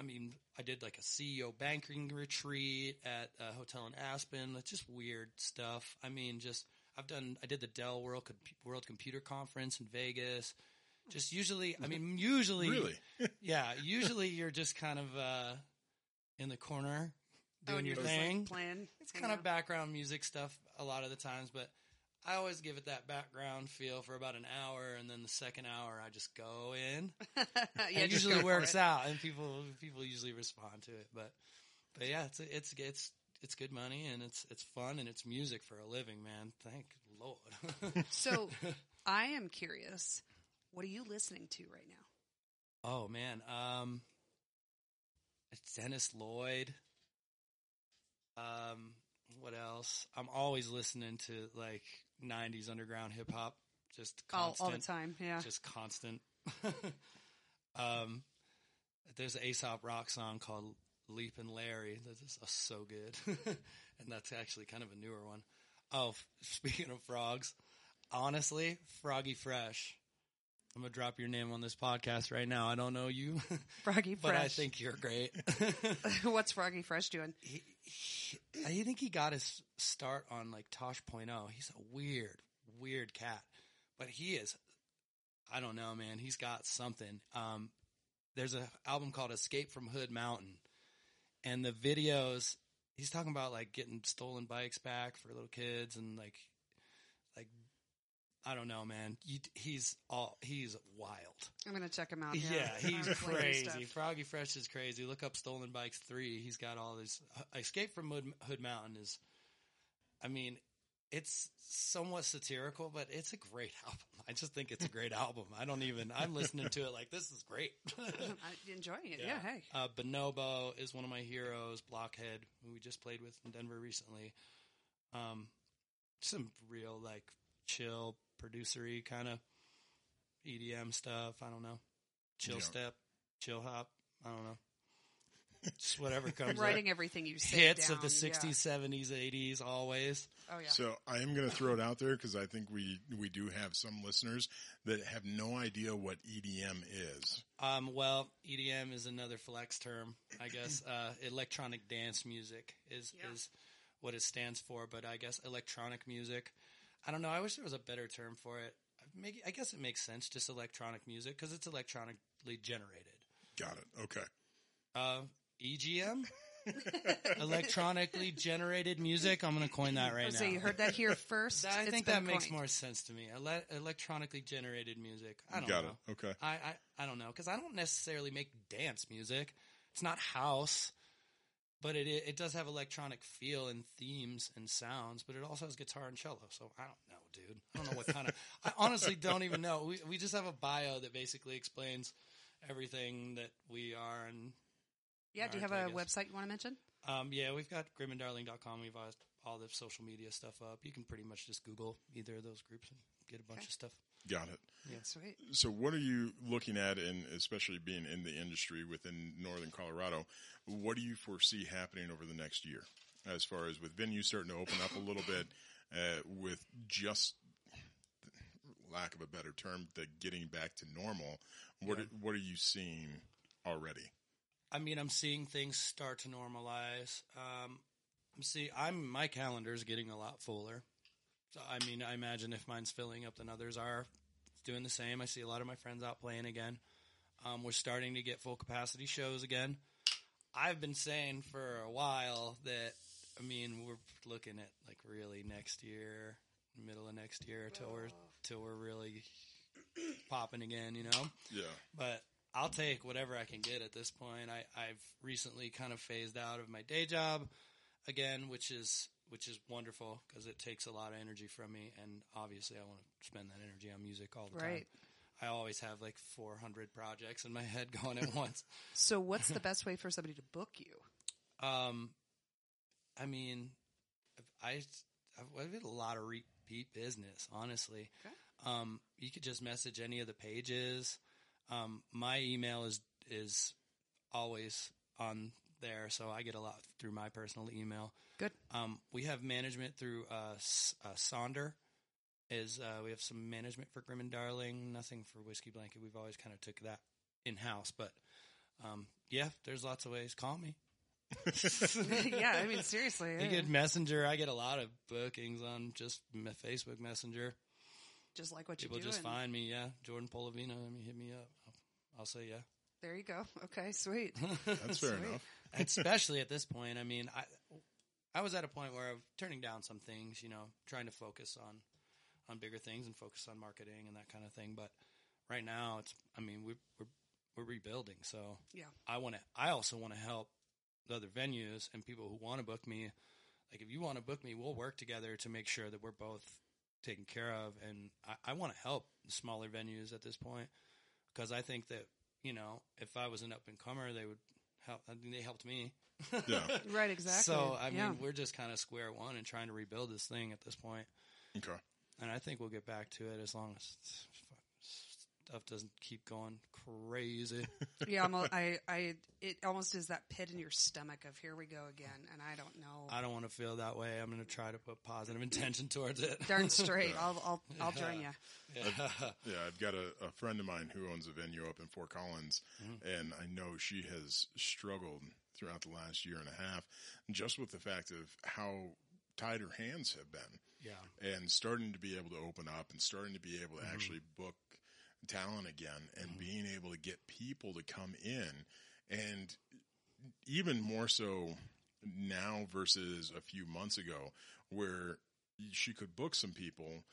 I mean, I did like a CEO banking retreat at a hotel in Aspen. It's just weird stuff. I mean, just I've done. I did the Dell World Com- World Computer Conference in Vegas. Just usually, I mean, usually, Really? yeah, usually you're just kind of uh, in the corner Oh, doing and your you're like, thing. playing. It's hang kind of background music stuff a lot of the times, but I always give it that background feel for about an hour, and then the second hour I just go in. yeah, it usually works it. out, and people people usually respond to it. But but yeah, it's it's it's it's good money, and it's it's fun, and it's music for a living, man. Thank Lord. So I am curious. What are you listening to right now? oh man, um, it's Dennis Lloyd. Um, what else? I'm always listening to like '90s underground hip hop. Just All, constant. all the time. Yeah. just constant. um, there's an Aesop Rock song called "Leapin' Larry" that is uh, so good, and that's actually kind of a newer one. Oh, speaking of frogs, honestly, Froggy Fresh. I'm gonna drop your name on this podcast right now. I don't know you, Froggy but I think you're great. What's Froggy Fresh doing? he, he, I think he got his start on like Tosh.0. He's a weird, weird cat, but he is. I don't know, man. He's got something. Um, there's a album called Escape from Hood Mountain, and the videos he's talking about like getting stolen bikes back for little kids and like. I don't know, man. You, he's all he's wild. I'm gonna check him out. Yeah, Yeah, he's crazy. Froggy Fresh is crazy. Look up Stolen Bikes 3. He's got all this. Escape from Hood, Hood Mountain is, I mean, it's somewhat satirical, but it's a great album. I just think it's a great album. I don't even. I'm listening to it like this is great. I'm enjoying it. Yeah. Hey. Uh, Bonobo is one of my heroes. Blockhead, who we just played with in Denver recently. Um, some real like chill producery kind of EDM stuff. I don't know, chill Yeah. step, chill hop. I don't know. Just whatever comes. up. Writing everything you say hits down, of the yeah. 60s, 70s, 80s, always. Oh yeah. So I am going to throw it out there because I think we we do have some listeners that have no idea what EDM is. Um, well, EDM is another flex term, I guess. Uh, electronic dance music is Yeah. is what it stands for, but I guess electronic music. I don't know. I wish there was a better term for it. Make, I guess it makes sense, just electronic music, because it's electronically generated. Got it. Okay. Uh, EGM, electronically generated music. I'm going to coin that right so now. you heard that here first. I It's think been that makes more sense to me. Ele- electronically generated music. I don't Got know. it. Okay. I, I, I don't know because I don't necessarily make dance music. It's not house, but it it does have electronic feel and themes and sounds. But it also has guitar and cello. So I don't know, dude. I don't know what kind of. I honestly don't even know. We we just have a bio that basically explains everything that we are and. Yeah. Do you have Alright, I a guess. website you want to mention? Um, yeah, we've got grimanddarling.com. We've got all the social media stuff up. You can pretty much just Google either of those groups and get a bunch Okay. of stuff. Got it. Sweet. So what are you looking at, and especially being in the industry within Northern Colorado, what do you foresee happening over the next year, as far as with venues starting to open up a little bit, uh, with just lack of a better term, the getting back to normal. What Yeah. are, what are you seeing already? I mean, I'm seeing things start to normalize. Um, see, I'm my calendar's getting a lot fuller. So I mean, I imagine if mine's filling up, then others are doing the same. I see a lot of my friends out playing again. Um, we're starting to get full capacity shows again. I've been saying for a while that I mean we're looking at like really next year, middle of next year till we're till we're really popping again. You know Yeah. but I'll take whatever I can get at this point. I, I've recently kind of phased out of my day job again, which is which is wonderful because it takes a lot of energy from me, and obviously I want to spend that energy on music all the time. I always have like 400 projects in my head going at once. So what's the best way for somebody to book you? Um, I mean, I I've, I've had a lot of repeat business, honestly. Okay. Um, you could just message any of the pages. Um, my email is is always on there, so I get a lot through my personal email. Good. Um, we have management through uh, S- uh, Sonder. Is uh, we have some management for Grim and Darling, nothing for Whiskey Blanket. We've always kind of took that in house, but um, yeah, there's lots of ways. Call me. yeah. I mean, seriously. You yeah. get Messenger. I get a lot of bookings on just m- Facebook Messenger. just like what you do. People just find me. Yeah, Jordan Polovina. I mean, hit me up. I'll, I'll say yeah. There you go. Okay. Sweet. That's fair Sweet. enough. Especially at this point. I mean, I I was at a point where I'm turning down some things. You know, trying to focus on on bigger things and focus on marketing and that kind of thing. But right now, it's. I mean, we're we're, we're rebuilding. So Yeah. I want to. I also want to help the other venues and people who want to book me. Like, if you want to book me, we'll work together to make sure that we're both taken care of. And I, I want to help the smaller venues at this point because I think that you know, if I was an up and comer, they would help. I mean, they helped me. Yeah. Right. Exactly. So I mean, yeah. we're just kind of square one and trying to rebuild this thing at this point. Okay. And I think we'll get back to it as long as stuff doesn't keep going crazy. yeah. I'm, a- I. I. It almost is that pit in your stomach of here we go again, and I don't know. I don't want to feel that way. I'm going to try to put positive intention towards it. Darn straight. I'll. I'll. I'll join you. Yeah. Yeah, I've got a, a friend of mine who owns a venue up in Fort Collins, mm-hmm. and I know she has struggled throughout the last year and a half just with the fact of how tied her hands have been. Yeah. and starting to be able to open up and starting to be able to mm-hmm. actually book talent again and mm-hmm. being able to get people to come in and even more so now versus a few months ago where she could book some people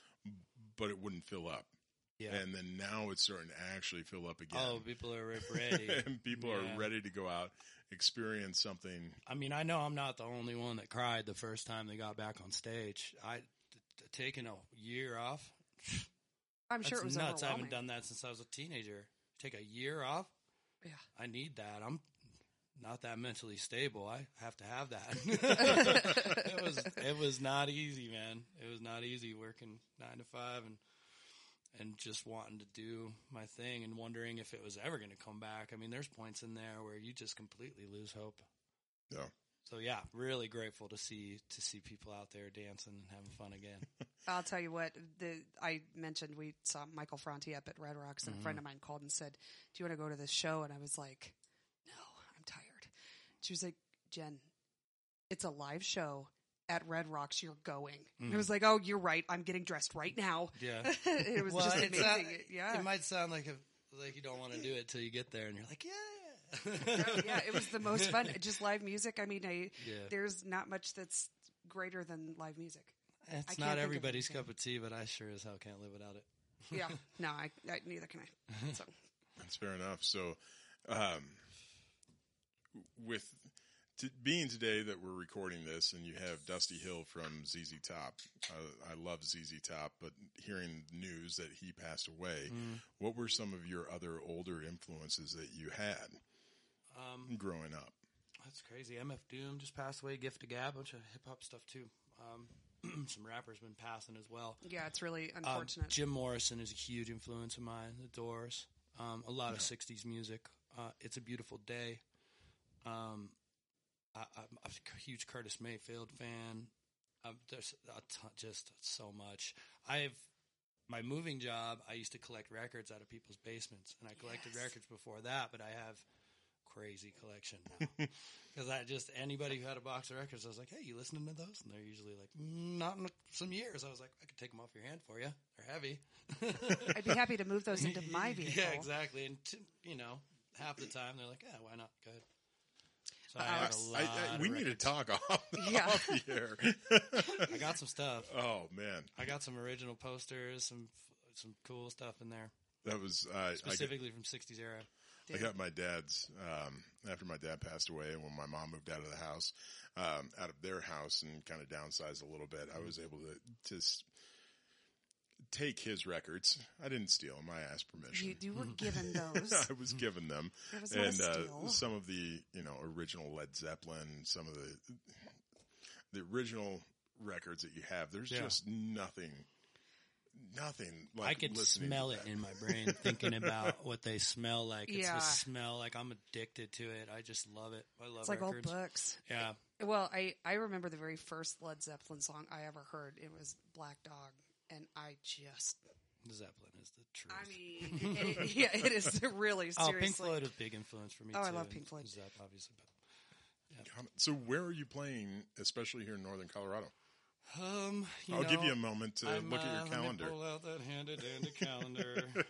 but it wouldn't fill up Yeah. and then now it's starting to actually fill up again Oh, people are ready. and people Yeah. are ready to go out experience something I mean, I know I'm not the only one that cried the first time they got back on stage. I taking a year off. I'm sure That's it was nuts. I haven't done that since I was a teenager. Take a year off. Yeah. I need that. I'm not that mentally stable. I have to have that. it was it was not easy, man. It was not easy working nine to five and and just wanting to do my thing and wondering if it was ever going to come back. I mean, there's points in there where you just completely lose hope. Yeah. So yeah, really grateful to see to see people out there dancing and having fun again. I'll tell you what. The I mentioned we saw Michael Franti up at Red Rocks, and a Mm-hmm. friend of mine called and said, "Do you want to go to this show?" And I was like, "No, I'm tired." She was like, "Jen, it's a live show at Red Rocks. You're going." And I was like, "Oh, you're right. I'm getting dressed right now." Mm. Yeah. it was Well, just amazing. not- yeah. It might sound like a, like you don't want to do it till you get there, and you're like, yeah. Yeah, it was the most fun. Just live music. I mean, I, Yeah. there's not much that's greater than live music. It's can't not of everybody's cup of tea, but I sure as hell can't live without it. Yeah, no, I, I neither can I. So That's fair enough. So, um, with t- being today that we're recording this, and you have Dusty Hill from ZZ Top. Uh, I love ZZ Top, but hearing news that he passed away, what were some of your other older influences that you had Um, growing up? That's crazy. MF Doom just passed away. Gift of Gab, bunch of hip hop stuff too. Um, some rappers been passing as well. yeah, it's really Um, unfortunate. Jim Morrison is a huge influence of mine. The Doors, um, a lot of '60s music. Uh, it's a beautiful day. Um, I, I'm a huge Curtis Mayfield fan. Um, there's a ton, just so much. I've my moving job. I used to collect records out of people's basements, and I collected Yes. records before that. But I have crazy collection now because I just anybody who had a box of records, I was like, "Hey, you listening to those?" And they're usually like, "Mm, "Not in some years." I was like, "I could take them off your hand for you. They're heavy." I'd be happy to move those into my vehicle. Yeah, exactly. And t- you know, half the time they're like, "Yeah, why not? Go ahead." So I, have a lot. I, I, of we need to talk off, Yeah. off the air. I got some stuff. oh man, I got some original posters, some some cool stuff in there, that was uh, I, specifically from '60s era. I got my dad's um, after my dad passed away, and when my mom moved out of the house, um, out of their house, and kind of downsized a little bit. I was able to just take his records. I didn't steal them. I asked permission. You, you were given those. I was given them, was and uh, some of the you know original Led Zeppelin, some of the the original records that you have. There's Yeah. just nothing, nothing. Like I could smell it in my brain thinking about what they smell like. It's Yeah. the smell. Like I'm addicted to it. I just love it. I love It's like old records. books. Yeah. Well, I, I remember the very first Led Zeppelin song I ever heard. It was Black Dog. And I just, Zeppelin is the truth. I mean, it, yeah, it is really seriously. oh. Pink Floyd is a big influence for me. Oh, I love Pink Floyd. Zepp, obviously, but So where are you playing, especially here in Northern Colorado? Um, you I'll give you a moment to I'm, look at uh, your let me calendar. pull out that handy dandy calendar.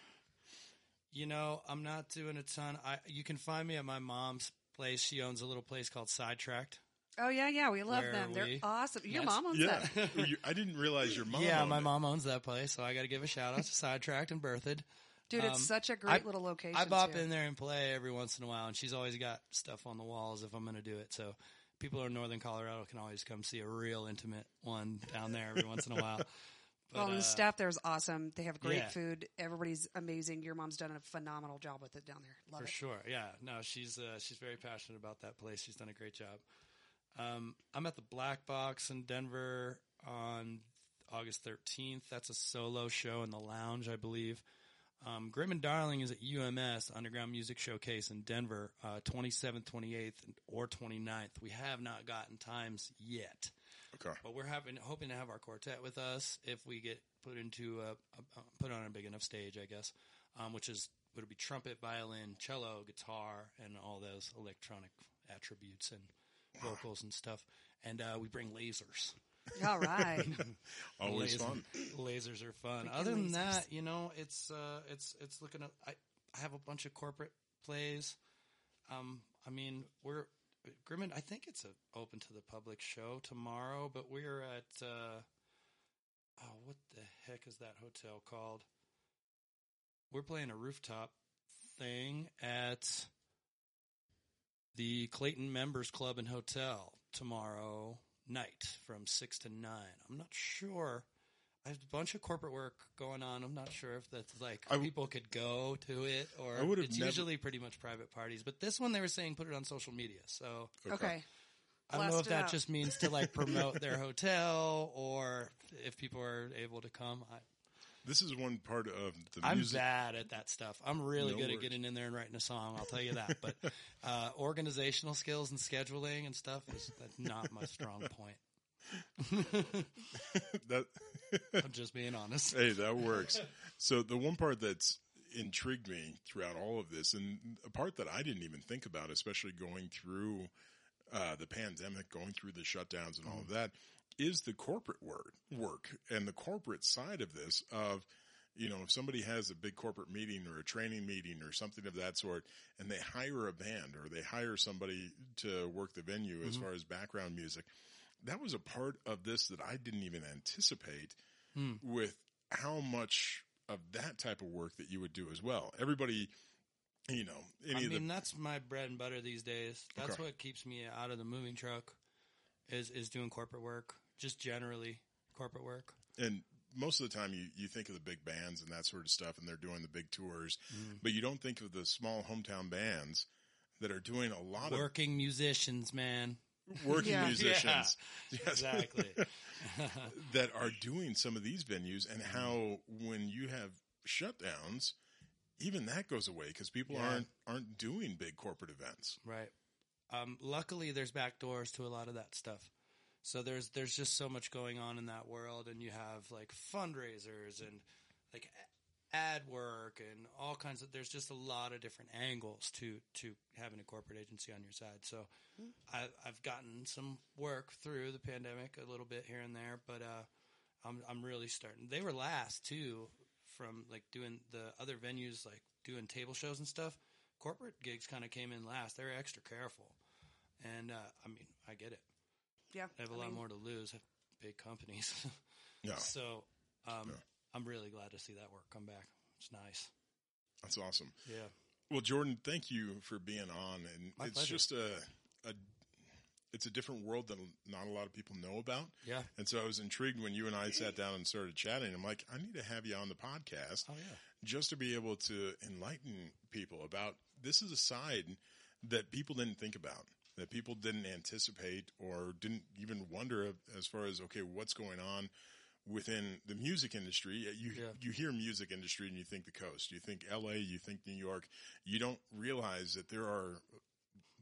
you know, I'm not doing a ton. I you can find me at my mom's place. She owns a little place called Sidetracked. Oh, yeah, yeah. We love Where them. They're we- awesome. Your That's- mom owns Yeah, that. You- I didn't realize your mom. yeah, owned my it. mom owns that place, so I got to give a shout out to Sidetracked and Berthoud. Dude, it's Um, such a great I- little location. I bop too. in there and play every once in a while, and she's always got stuff on the walls if I'm going to do it. So people in Northern Colorado can always come see a real intimate one down there every once in a while. But, well, and uh, the staff there is awesome. They have great yeah. food. Everybody's amazing. Your mom's done a phenomenal job with it down there. Love for it. sure, yeah. No, she's uh, she's very passionate about that place. She's done a great job. Um, I'm at the Black Box in Denver on August 13th. That's a solo show in the lounge, I believe. Um, Grim and Darling is at UMS Underground Music Showcase in Denver, uh, 27th, 28th, or 29th. We have not gotten times yet, Okay. but we're having hoping to have our quartet with us if we get put into a, a, put on a big enough stage, I guess, um, which is would be trumpet, violin, cello, guitar, and all those electronic attributes and vocals and stuff. And uh, we bring lasers. All right. Always Laser- fun. Lasers are fun. Freaking Other than lasers. that, you know, it's uh, it's it's looking at. I, I have a bunch of corporate plays. Um, I mean, we're Grimmin. I think it's a open to the public show tomorrow, but we're at. Uh, oh, what the heck is that hotel called? We're playing a rooftop thing at the Clayton Members Club and Hotel tomorrow night from six to nine. I'm not sure I have a bunch of corporate work going on. I'm not sure if that's like I w- people could go to it or I would've it's never- usually pretty much private parties. But this one they were saying put it on social media. So Okay. I don't know if that out. just means to like promote their hotel or if people are able to come. I, This is one part of the I'm music. bad at that stuff. I'm really No good worries. at getting in there and writing a song. I'll tell you that. But uh, organizational skills and scheduling and stuff is that's not my strong point. that I'm just being honest. hey, that works. So the one part that's intrigued me throughout all of this, and a part that I didn't even think about, especially going through uh, the pandemic, going through the shutdowns and all of that, is the corporate word work and the corporate side of this. Of you know, if somebody has a big corporate meeting or a training meeting or something of that sort, and they hire a band or they hire somebody to work the venue as mm-hmm. far as background music, that was a part of this that I didn't even anticipate hmm. with how much of that type of work that you would do as well. Everybody, you know, I of the mean, that's my bread and butter these days. That's Okay. what keeps me out of the moving truck is is doing corporate work, just generally corporate work. and most of the time you, you think of the big bands and that sort of stuff and they're doing the big tours, Mm. but you don't think of the small hometown bands that are doing a lot of Working musicians, man. working Yeah. musicians Yes. Exactly. that are doing some of these venues and how when you have shutdowns, even that goes away because people Yeah. aren't aren't doing big corporate events. Right. Um, luckily, there's back doors to a lot of that stuff. So there's there's just so much going on in that world, and you have like fundraisers and like ad work and all kinds of. There's just a lot of different angles to to having a corporate agency on your side. So I, I've gotten some work through the pandemic a little bit here and there, but uh, I'm I'm really starting. They were last too from like doing the other venues, like doing table shows and stuff. Corporate gigs kind of came in last. They were extra careful, and uh, I mean, I get it. Yeah. They have a I lot mean, more to lose. Big companies, Yeah, so um, Yeah. I'm really glad to see that work come back. It's nice. that's awesome. Yeah, Well, Jordan, thank you for being on, and My it's pleasure. just a, a it's a different world that not a lot of people know about. yeah. And so I was intrigued when you and I sat down and started chatting. I'm like, I need to have you on the podcast Oh yeah. just to be able to enlighten people about this is a side that people didn't think about, that people didn't anticipate or didn't even wonder as far as okay, what's going on within the music industry. You Yeah. you hear music industry and you think the coast, you think L.A., you think New York. You don't realize that there are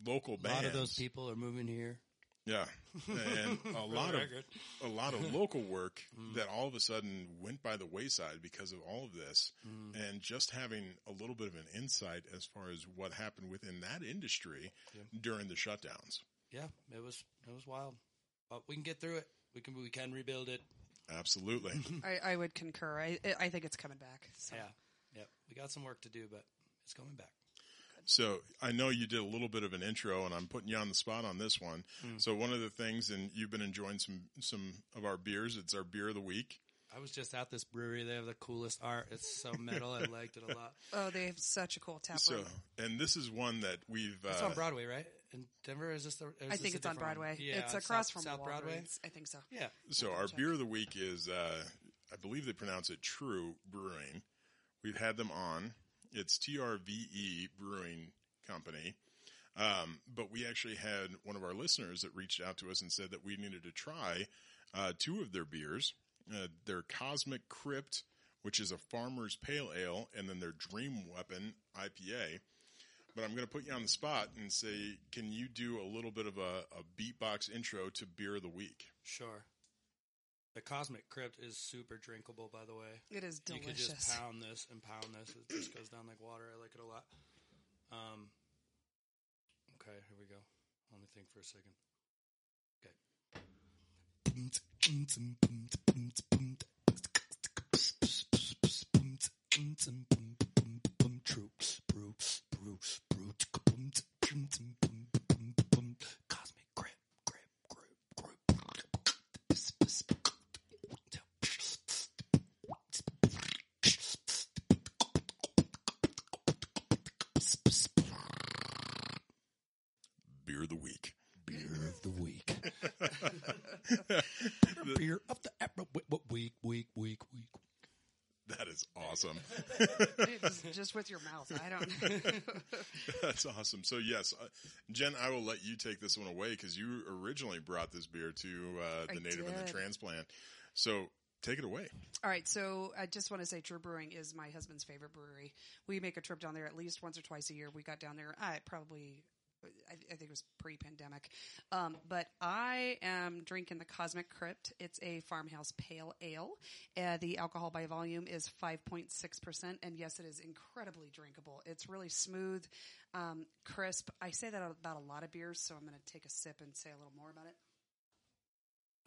local bands. A lot of those people are moving here. Yeah, and a For the lot of record. a lot of local work Mm. that all of a sudden went by the wayside because of all of this, Mm. and just having a little bit of an insight as far as what happened within that industry during the shutdowns. Yeah, it was it was wild, but we can get through it. We can we can rebuild it. Absolutely. I, I would concur. I I think it's coming back. So. Yeah, yep. We got some work to do, but it's coming back. So I know you did a little bit of an intro, and I'm putting you on the spot on this one. Hmm. So one of the things, and you've been enjoying some some of our beers. It's our beer of the week. I was just at this brewery. They have the coolest art. It's so metal. I liked it a lot. Oh, they have such a cool tap So, room. and this is one that we've. It's uh, on Broadway, right? In Denver, is this the? is I this think a it's on different one? Broadway. Yeah, it's South- across from South Broadway. Walgreens. I think so. Yeah, So our beer of the week is, uh, I believe they pronounce it True Brewing. We've had them on. It's TRVE Brewing Company. Um, but we actually had one of our listeners that reached out to us and said that we needed to try uh, two of their beers. Uh, their Cosmic Crypt, which is a farmer's pale ale, and then their Dream Weapon IPA. But I'm going to put you on the spot and say, can you do a little bit of a, a beatbox intro to beer of the week? sure. The Cosmic Crypt is super drinkable, by the way. It is delicious. You could just pound this and pound this. It just goes down like water. I like it a lot. Um, okay, here we go. Let me think for a second. True, awesome. just, just with your mouth. I don't. That's awesome. So yes, uh, Jen, I will let you take this one away because you originally brought this beer to uh, the I native and the transplant. So take it away. All right, so I just want to say True Brewing is my husband's favorite brewery. We make a trip down there at least once or twice a year. We got down there, I probably, I, I think it was pre-pandemic. Um, but I am drinking the Cosmic Crypt. It's a farmhouse pale ale. Uh, the alcohol by volume is 5.6%. And yes, it is incredibly drinkable. It's really smooth, um, crisp. I say that about a lot of beers, so I'm going to take a sip and say a little more about it.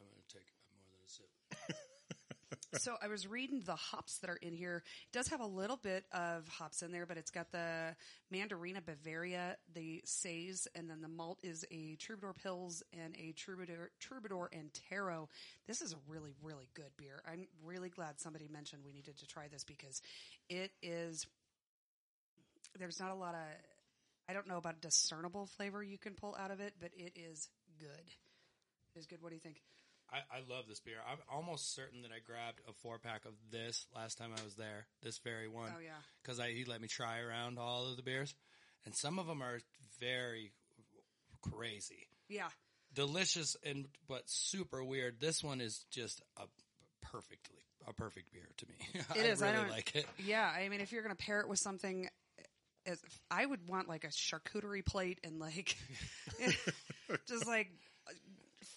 I'm going to take more than a sip. So I was reading the hops that are in here. It does have a little bit of hops in there, but it's got the Mandarina Bavaria, the Saaz, and then the malt is a Troubadour Pills and a Troubadour, Troubadour and Taro. This is a really, really good beer. I'm really glad somebody mentioned we needed to try this because it is, there's not a lot of, I don't know about discernible flavor you can pull out of it, but it is good. It is good. What do you think? I, I love this beer. I'm almost certain that I grabbed a four pack of this last time I was there. This very one. Oh, yeah. Because he let me try around all of the beers, and some of them are very crazy, Yeah. delicious, and but super weird. This one is just a perfectly a perfect beer to me. It is. I I really don't like it. Yeah, I mean, if you're going to pair it with something, as, I would want like a charcuterie plate and like just like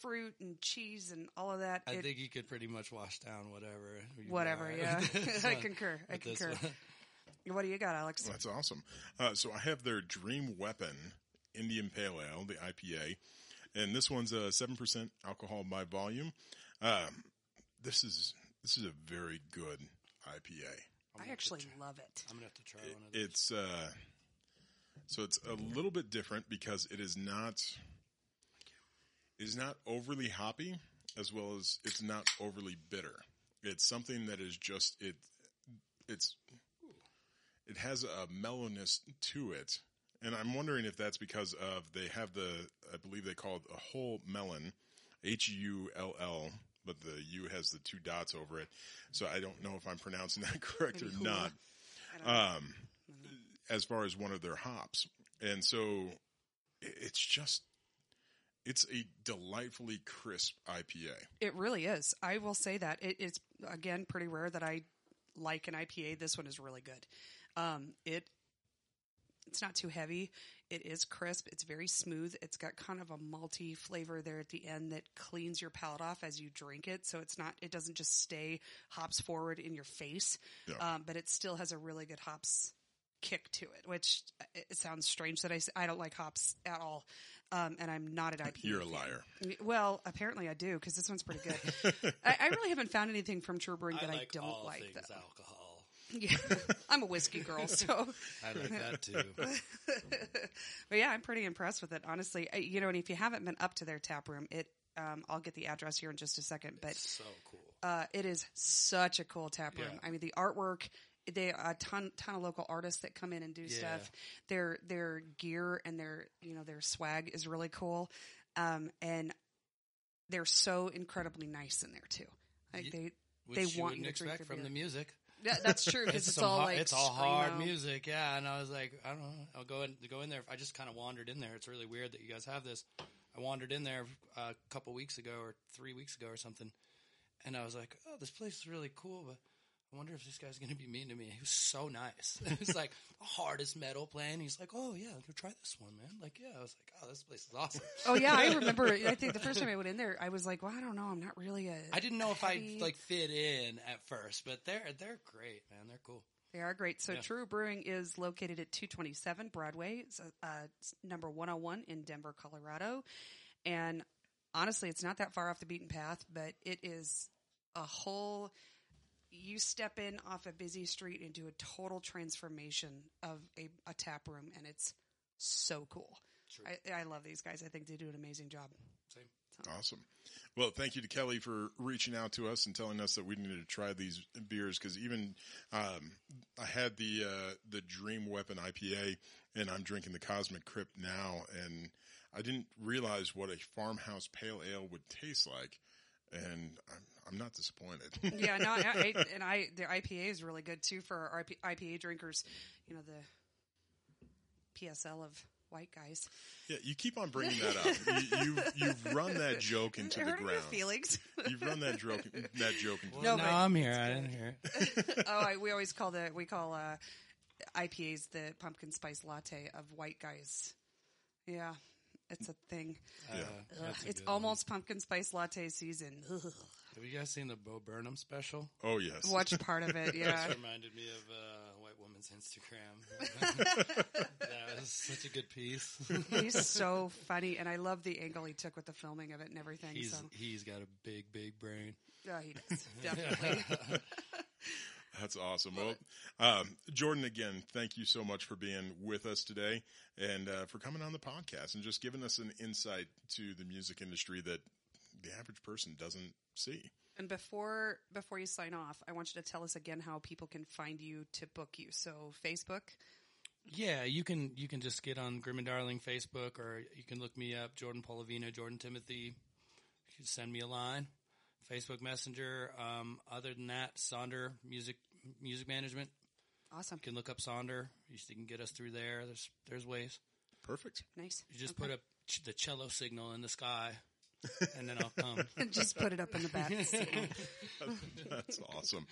fruit and cheese and all of that. I It- think you could pretty much wash down whatever. you whatever. got Yeah, I concur. I concur. What do you got, Alex? That's awesome. Uh, so I have their Dream Weapon Indian Pale Ale, the IPA, and this one's a seven percent alcohol by volume. Um, this is this is a very good IPA. I actually love it. I'm gonna have to try one of these. It's uh, so it's a little bit different because it is not it is not overly hoppy as well as it's not overly bitter. It's something that is just it it's it has a mellowness to it. And I'm wondering if that's because of they have the I believe they call it a Hüll Melon, H U L L, but the U has the two dots over it. So I don't know if I'm pronouncing that correct or not I don't know. um, as far as one of their hops. And so it's just, it's a delightfully crisp IPA. It really is. I will say that it, it's again pretty rare that I like an IPA. This one is really good. Um, it it's not too heavy. It is crisp. It's very smooth. It's got kind of a malty flavor there at the end that cleans your palate off as you drink it. So it's not. It doesn't just stay hops forward in your face, Yeah. um, but it still has a really good hops kick to it. Which uh, it it sounds strange that I, I don't like hops at all, um, and I'm not an IPA. You're a fan. liar. Well, apparently I do because this one's pretty good. I, I really haven't found anything from True Brewing that I, like don't all like. things Though. alcohol. Yeah, I'm a whiskey girl, so. I like that too. but yeah, I'm pretty impressed with it, honestly. I, you know, and if you haven't been up to their tap room, it. Um, I'll get the address here in just a second, but so cool. uh, it is such a cool tap room. Yeah. I mean, the artwork. They a ton ton of local artists that come in and do Yeah. stuff. Their their gear and their you know their swag is really cool, um, and they're so incredibly nice in there too. Like Ye- they they you want you to expect from beer. the music. Yeah, that's true because it's, some all har- like it's all hard music, yeah. And I was like, I don't know, I'll go in, go in there. I just kind of wandered in there. It's really weird that you guys have this. I wandered in there uh, a couple weeks ago or three weeks ago or something, and I was like, oh, this place is really cool, but I wonder if this guy's going to be mean to me. He was so nice. it was like the hardest metal playing. He's like, oh yeah, go try this one, man. Like, yeah, I was like, oh, this place is awesome. Oh yeah, I remember. I think the first time I went in there, I was like, "Well, I don't know. I'm not really a. I didn't know if I like fit in at first, but they're they're great, man. They're cool. They are great. So Yeah. True Brewing is located at 227 Broadway, it's, uh, it's number 101 in Denver, Colorado. And honestly, it's not that far off the beaten path, but it is a whole. You step in off a busy street into a total transformation of a, a tap room, and it's so cool. True. I, I love these guys. I think they do an amazing job. Same. Awesome. Well, thank you to Kelly for reaching out to us and telling us that we needed to try these beers because even um, I had the uh, the Dream Weapon IPA and I'm drinking the Cosmic Crypt now, and I didn't realize what a farmhouse pale ale would taste like, and I'm, I'm not disappointed. yeah, no, I, I, and I the IPA is really good too for our IP, IPA drinkers. You know the PSL of white guys. yeah, you keep on bringing that up. You, you've you've run that joke into the Hurting your ground. feelings. You've run that joke that joke into Well, No, no, I'm here. I didn't hear it. oh, I, we always call the we call uh, IPAs the pumpkin spice latte of white guys. Yeah, it's a thing. Uh, Ugh, a it's good one. almost pumpkin spice latte season. Ugh. Have you guys seen the Bo Burnham special? Oh yes. Watch part of it. Yeah. This reminded me of uh, a white woman's Instagram. that was such a good piece. He's so funny, and I love the angle he took with the filming of it and everything. he's so, he's got a big, big brain. yeah, he does definitely. That's awesome. Well, um, Jordan, again, thank you so much for being with us today and uh, for coming on the podcast and just giving us an insight to the music industry that the average person doesn't see. and before before you sign off, I want you to tell us again how people can find you to book you. So Facebook. Yeah, you can you can just get on Grim and Darling Facebook, or you can look me up, Jordan Polovina, Jordan Timothy. You can send me a line, Facebook Messenger. Um, other than that, Sonder Music Music Management. Awesome. You can look up Sonder. You can get us through there. There's there's ways. Perfect. Nice. You just Okay. put up ch- the cello signal in the sky, and then I'll come. just put it up in the back. That's awesome.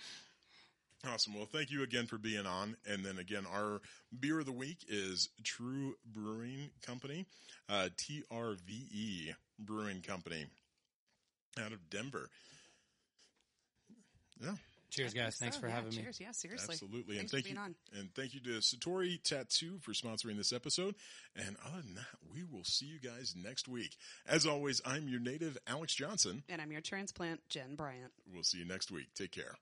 Awesome. Well, thank you again for being on. And then again, our beer of the week is True Brewing Company, uh, TRVE Brewing Company out of Denver. Yeah, Cheers, guys. Thanks So, for yeah, having me. Cheers. Yeah, seriously. absolutely. Thanks and thank for being you. on. And thank you to Satori Tattoo for sponsoring this episode. And other than that, we will see you guys next week. As always, I'm your native Alex Johnson. And I'm your transplant, Jen Bryant. We'll see you next week. Take care.